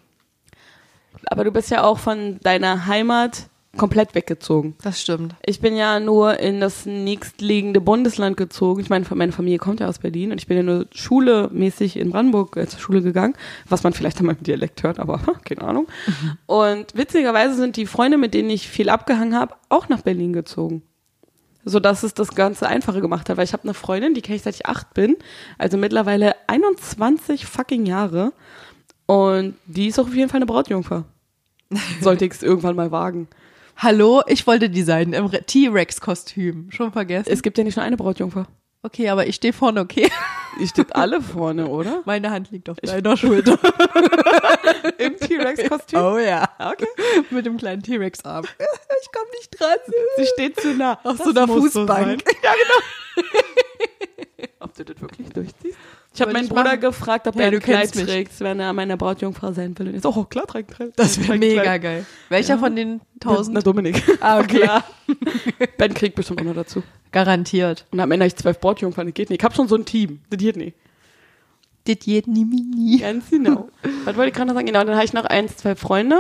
S2: Aber du bist ja auch von deiner Heimat komplett weggezogen.
S1: Das stimmt.
S2: Ich bin ja nur in das nächstliegende Bundesland gezogen. Ich meine, meine Familie kommt ja aus Berlin und ich bin ja nur schulemäßig in Brandenburg äh, zur Schule gegangen, was man vielleicht an meinem Dialekt hört, aber keine Ahnung. Und witzigerweise sind die Freunde, mit denen ich viel abgehangen habe, auch nach Berlin gezogen. So dass es das Ganze einfacher gemacht hat, weil ich habe eine Freundin, die kenne ich seit ich acht bin, also mittlerweile 21 fucking Jahre. Und die ist auch auf jeden Fall eine Brautjungfer. Sollte ich es irgendwann mal wagen.
S1: Hallo, ich wollte die sein im Re- T-Rex-Kostüm. Schon vergessen.
S2: Es gibt ja nicht nur eine Brautjungfer.
S1: Okay, aber ich stehe vorne, okay.
S2: Ihr steht alle vorne, oder?
S1: Meine Hand liegt auf deiner Schulter.
S2: Im T-Rex-Kostüm?
S1: Oh ja.
S2: Okay.
S1: Mit dem kleinen T-Rex-Arm. Ich komme nicht dran.
S2: Sie steht zu nah.
S1: Auf
S2: Das
S1: so einer
S2: so
S1: Fußbank.
S2: sein. ja, genau. ob du das wirklich durchziehst? Ich habe meinen Bruder
S1: machen.
S2: gefragt, ob
S1: Ja,
S2: er ein Kleid trägt, wenn er meine Brautjungfrau sein will. Und ich so, oh, klar, trägt.
S1: Das wäre mega
S2: Kleid.
S1: geil. Welcher von den
S2: Na,
S1: tausend?
S2: Dominik.
S1: Ah, okay.
S2: Klar. ben kriegt bestimmt auch noch dazu.
S1: Garantiert.
S2: Und am Ende habe ich zwölf Brautjungfern. Das geht nicht. Ich habe schon so ein Team. Das geht nicht.
S1: Das jeden nie mini.
S2: Ganz genau. Was wollte ich gerade noch sagen? Genau, dann habe ich noch eins, zwei Freunde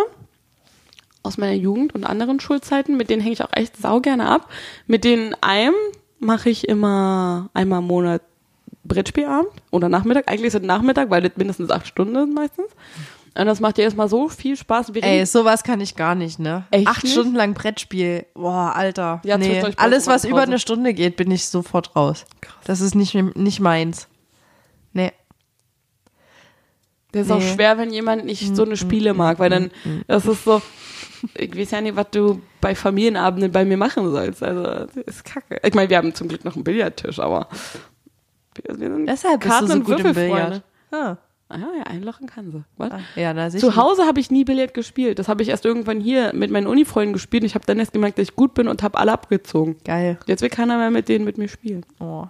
S2: aus meiner Jugend und anderen Schulzeiten. Mit denen hänge ich auch echt sau gerne ab. Mit denen einem mache ich immer einmal im Monat Brettspielabend oder Nachmittag. Eigentlich ist es Nachmittag, weil das mindestens acht Stunden sind meistens. Und das macht jedes Mal so viel Spaß. Wir
S1: Ey, sowas kann ich gar nicht, ne?
S2: Echt
S1: Acht
S2: nicht?
S1: Stunden lang Brettspiel. Boah, Alter.
S2: Ja,
S1: nee. Alles, was über eine Stunde geht, bin ich sofort raus. Das ist nicht, nicht meins. Nee.
S2: Das ist auch
S1: Nee.
S2: schwer, wenn jemand nicht so eine Spiele mag, weil dann, das ist so, ich weiß ja nicht, was du bei Familienabenden bei mir machen sollst. Also, das ist kacke. Ich meine, wir haben zum Glück noch einen Billardtisch, aber wir wir sind
S1: Deshalb bist
S2: Karten-
S1: du so
S2: und
S1: gut im. Billard. Ah.
S2: Ah ja, ja, einlochen kann sie. Was?
S1: Ja, sicher.
S2: Zu Hause habe ich nie Billard gespielt. Das habe ich erst irgendwann hier mit meinen Unifreunden gespielt. Ich habe dann erst gemerkt, dass ich gut bin und habe alle abgezogen.
S1: Geil.
S2: Jetzt will keiner mehr mit denen mit mir spielen.
S1: Oh.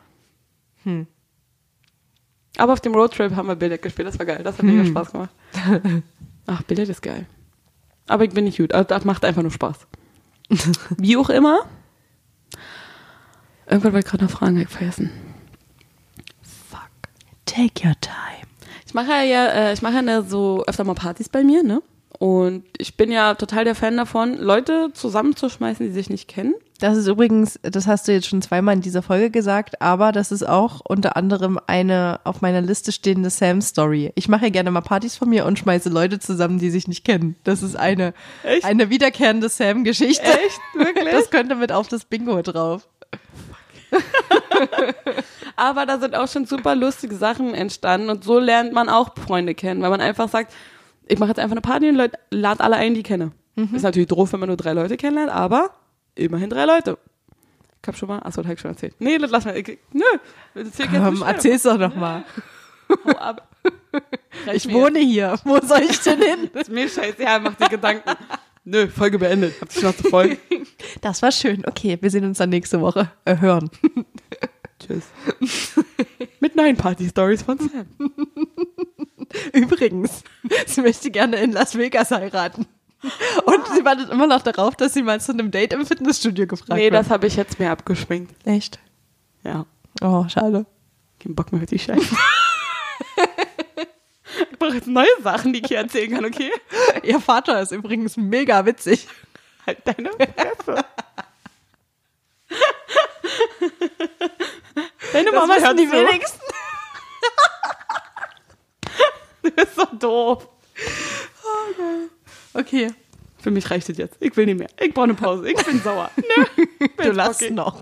S2: Aber auf dem Roadtrip haben wir Billard gespielt. Das war geil. Das hat mega Spaß gemacht. Ach, Billard ist geil. Aber ich bin nicht gut. Also, das macht einfach nur Spaß. Wie auch immer. Irgendwann wollte ich gerade noch fragen, vergessen. Fuck.
S1: Take your time.
S2: Ich mache ja, äh, ich mache ja so öfter mal Partys bei mir, ne? Und ich bin ja total der Fan davon, Leute zusammenzuschmeißen, die sich nicht kennen.
S1: Das ist übrigens, das hast du jetzt schon zweimal in dieser Folge gesagt, aber das ist auch unter anderem eine auf meiner Liste stehende Sam-Story. Ich mache ja gerne mal Partys von mir und schmeiße Leute zusammen, die sich nicht kennen. Das ist eine,
S2: Echt?
S1: eine wiederkehrende Sam-Geschichte.
S2: Echt? Wirklich?
S1: Das könnte mit auf das Bingo drauf.
S2: Aber da sind auch schon super lustige Sachen entstanden und so lernt man auch Freunde kennen, weil man einfach sagt, ich mache jetzt einfach eine Party und Leute, lad alle ein, die ich kenne. Ist natürlich doof, wenn man nur drei Leute kennenlernt, aber immerhin drei Leute. Ich hab schon mal, achso, das hab ich schon erzählt. Nee, das lass mal, ich, nö, das erzähl
S1: Komm, erzähl's doch noch mal.
S2: Hau ab. Reicht
S1: Ich wohne hier. Wo soll ich denn hin?
S2: jetzt. Ist mir scheißegal, mach dir Gedanken. Nö, Folge beendet. Hab dich noch zu folgen.
S1: Das war schön. Okay, wir sehen uns dann nächste Woche. Äh, hören.
S2: Tschüss. Mit neuen Party-Stories von Sam.
S1: Übrigens, sie möchte gerne in Las Vegas heiraten. Und sie wartet immer noch darauf, dass sie mal zu einem Date im Fitnessstudio gefragt
S2: Nee,
S1: wird.
S2: das habe ich jetzt mir abgeschminkt.
S1: Echt?
S2: Ja.
S1: Oh, schade.
S2: Kein Bock mehr auf die Scheiße. ich brauche jetzt neue Sachen, die ich hier erzählen kann, okay?
S1: Ihr Vater ist übrigens mega witzig.
S2: Halt deine Fresse. Deine Mama
S1: wissen
S2: hört
S1: die
S2: so.
S1: wenigsten.
S2: Du bist so doof.
S1: Okay,
S2: Für mich reicht es jetzt. Ich will nicht mehr. Ich brauche eine Pause. Ich bin sauer. Nö.
S1: du lass
S2: okay.
S1: noch.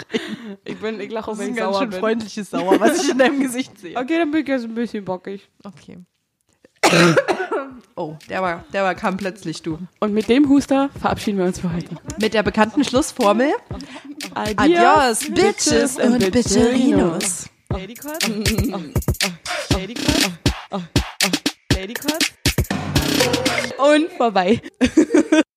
S2: Ich bin, ich lache,
S1: Das ist
S2: wenn
S1: ein
S2: ich
S1: ganz
S2: sauer
S1: schön
S2: bin.
S1: freundliches Sauer, was ich in deinem Gesicht sehe.
S2: Okay, dann bin ich jetzt ein bisschen bockig.
S1: Okay. Oh, der war, der war kam plötzlich, du.
S2: Und mit dem Huster verabschieden wir uns für heute.
S1: Mit der bekannten Schlussformel.
S2: Adios,
S1: Adios, Bitches und Bitcherinos.
S2: Ladycut. Ladycut. Ladycut. Und vorbei.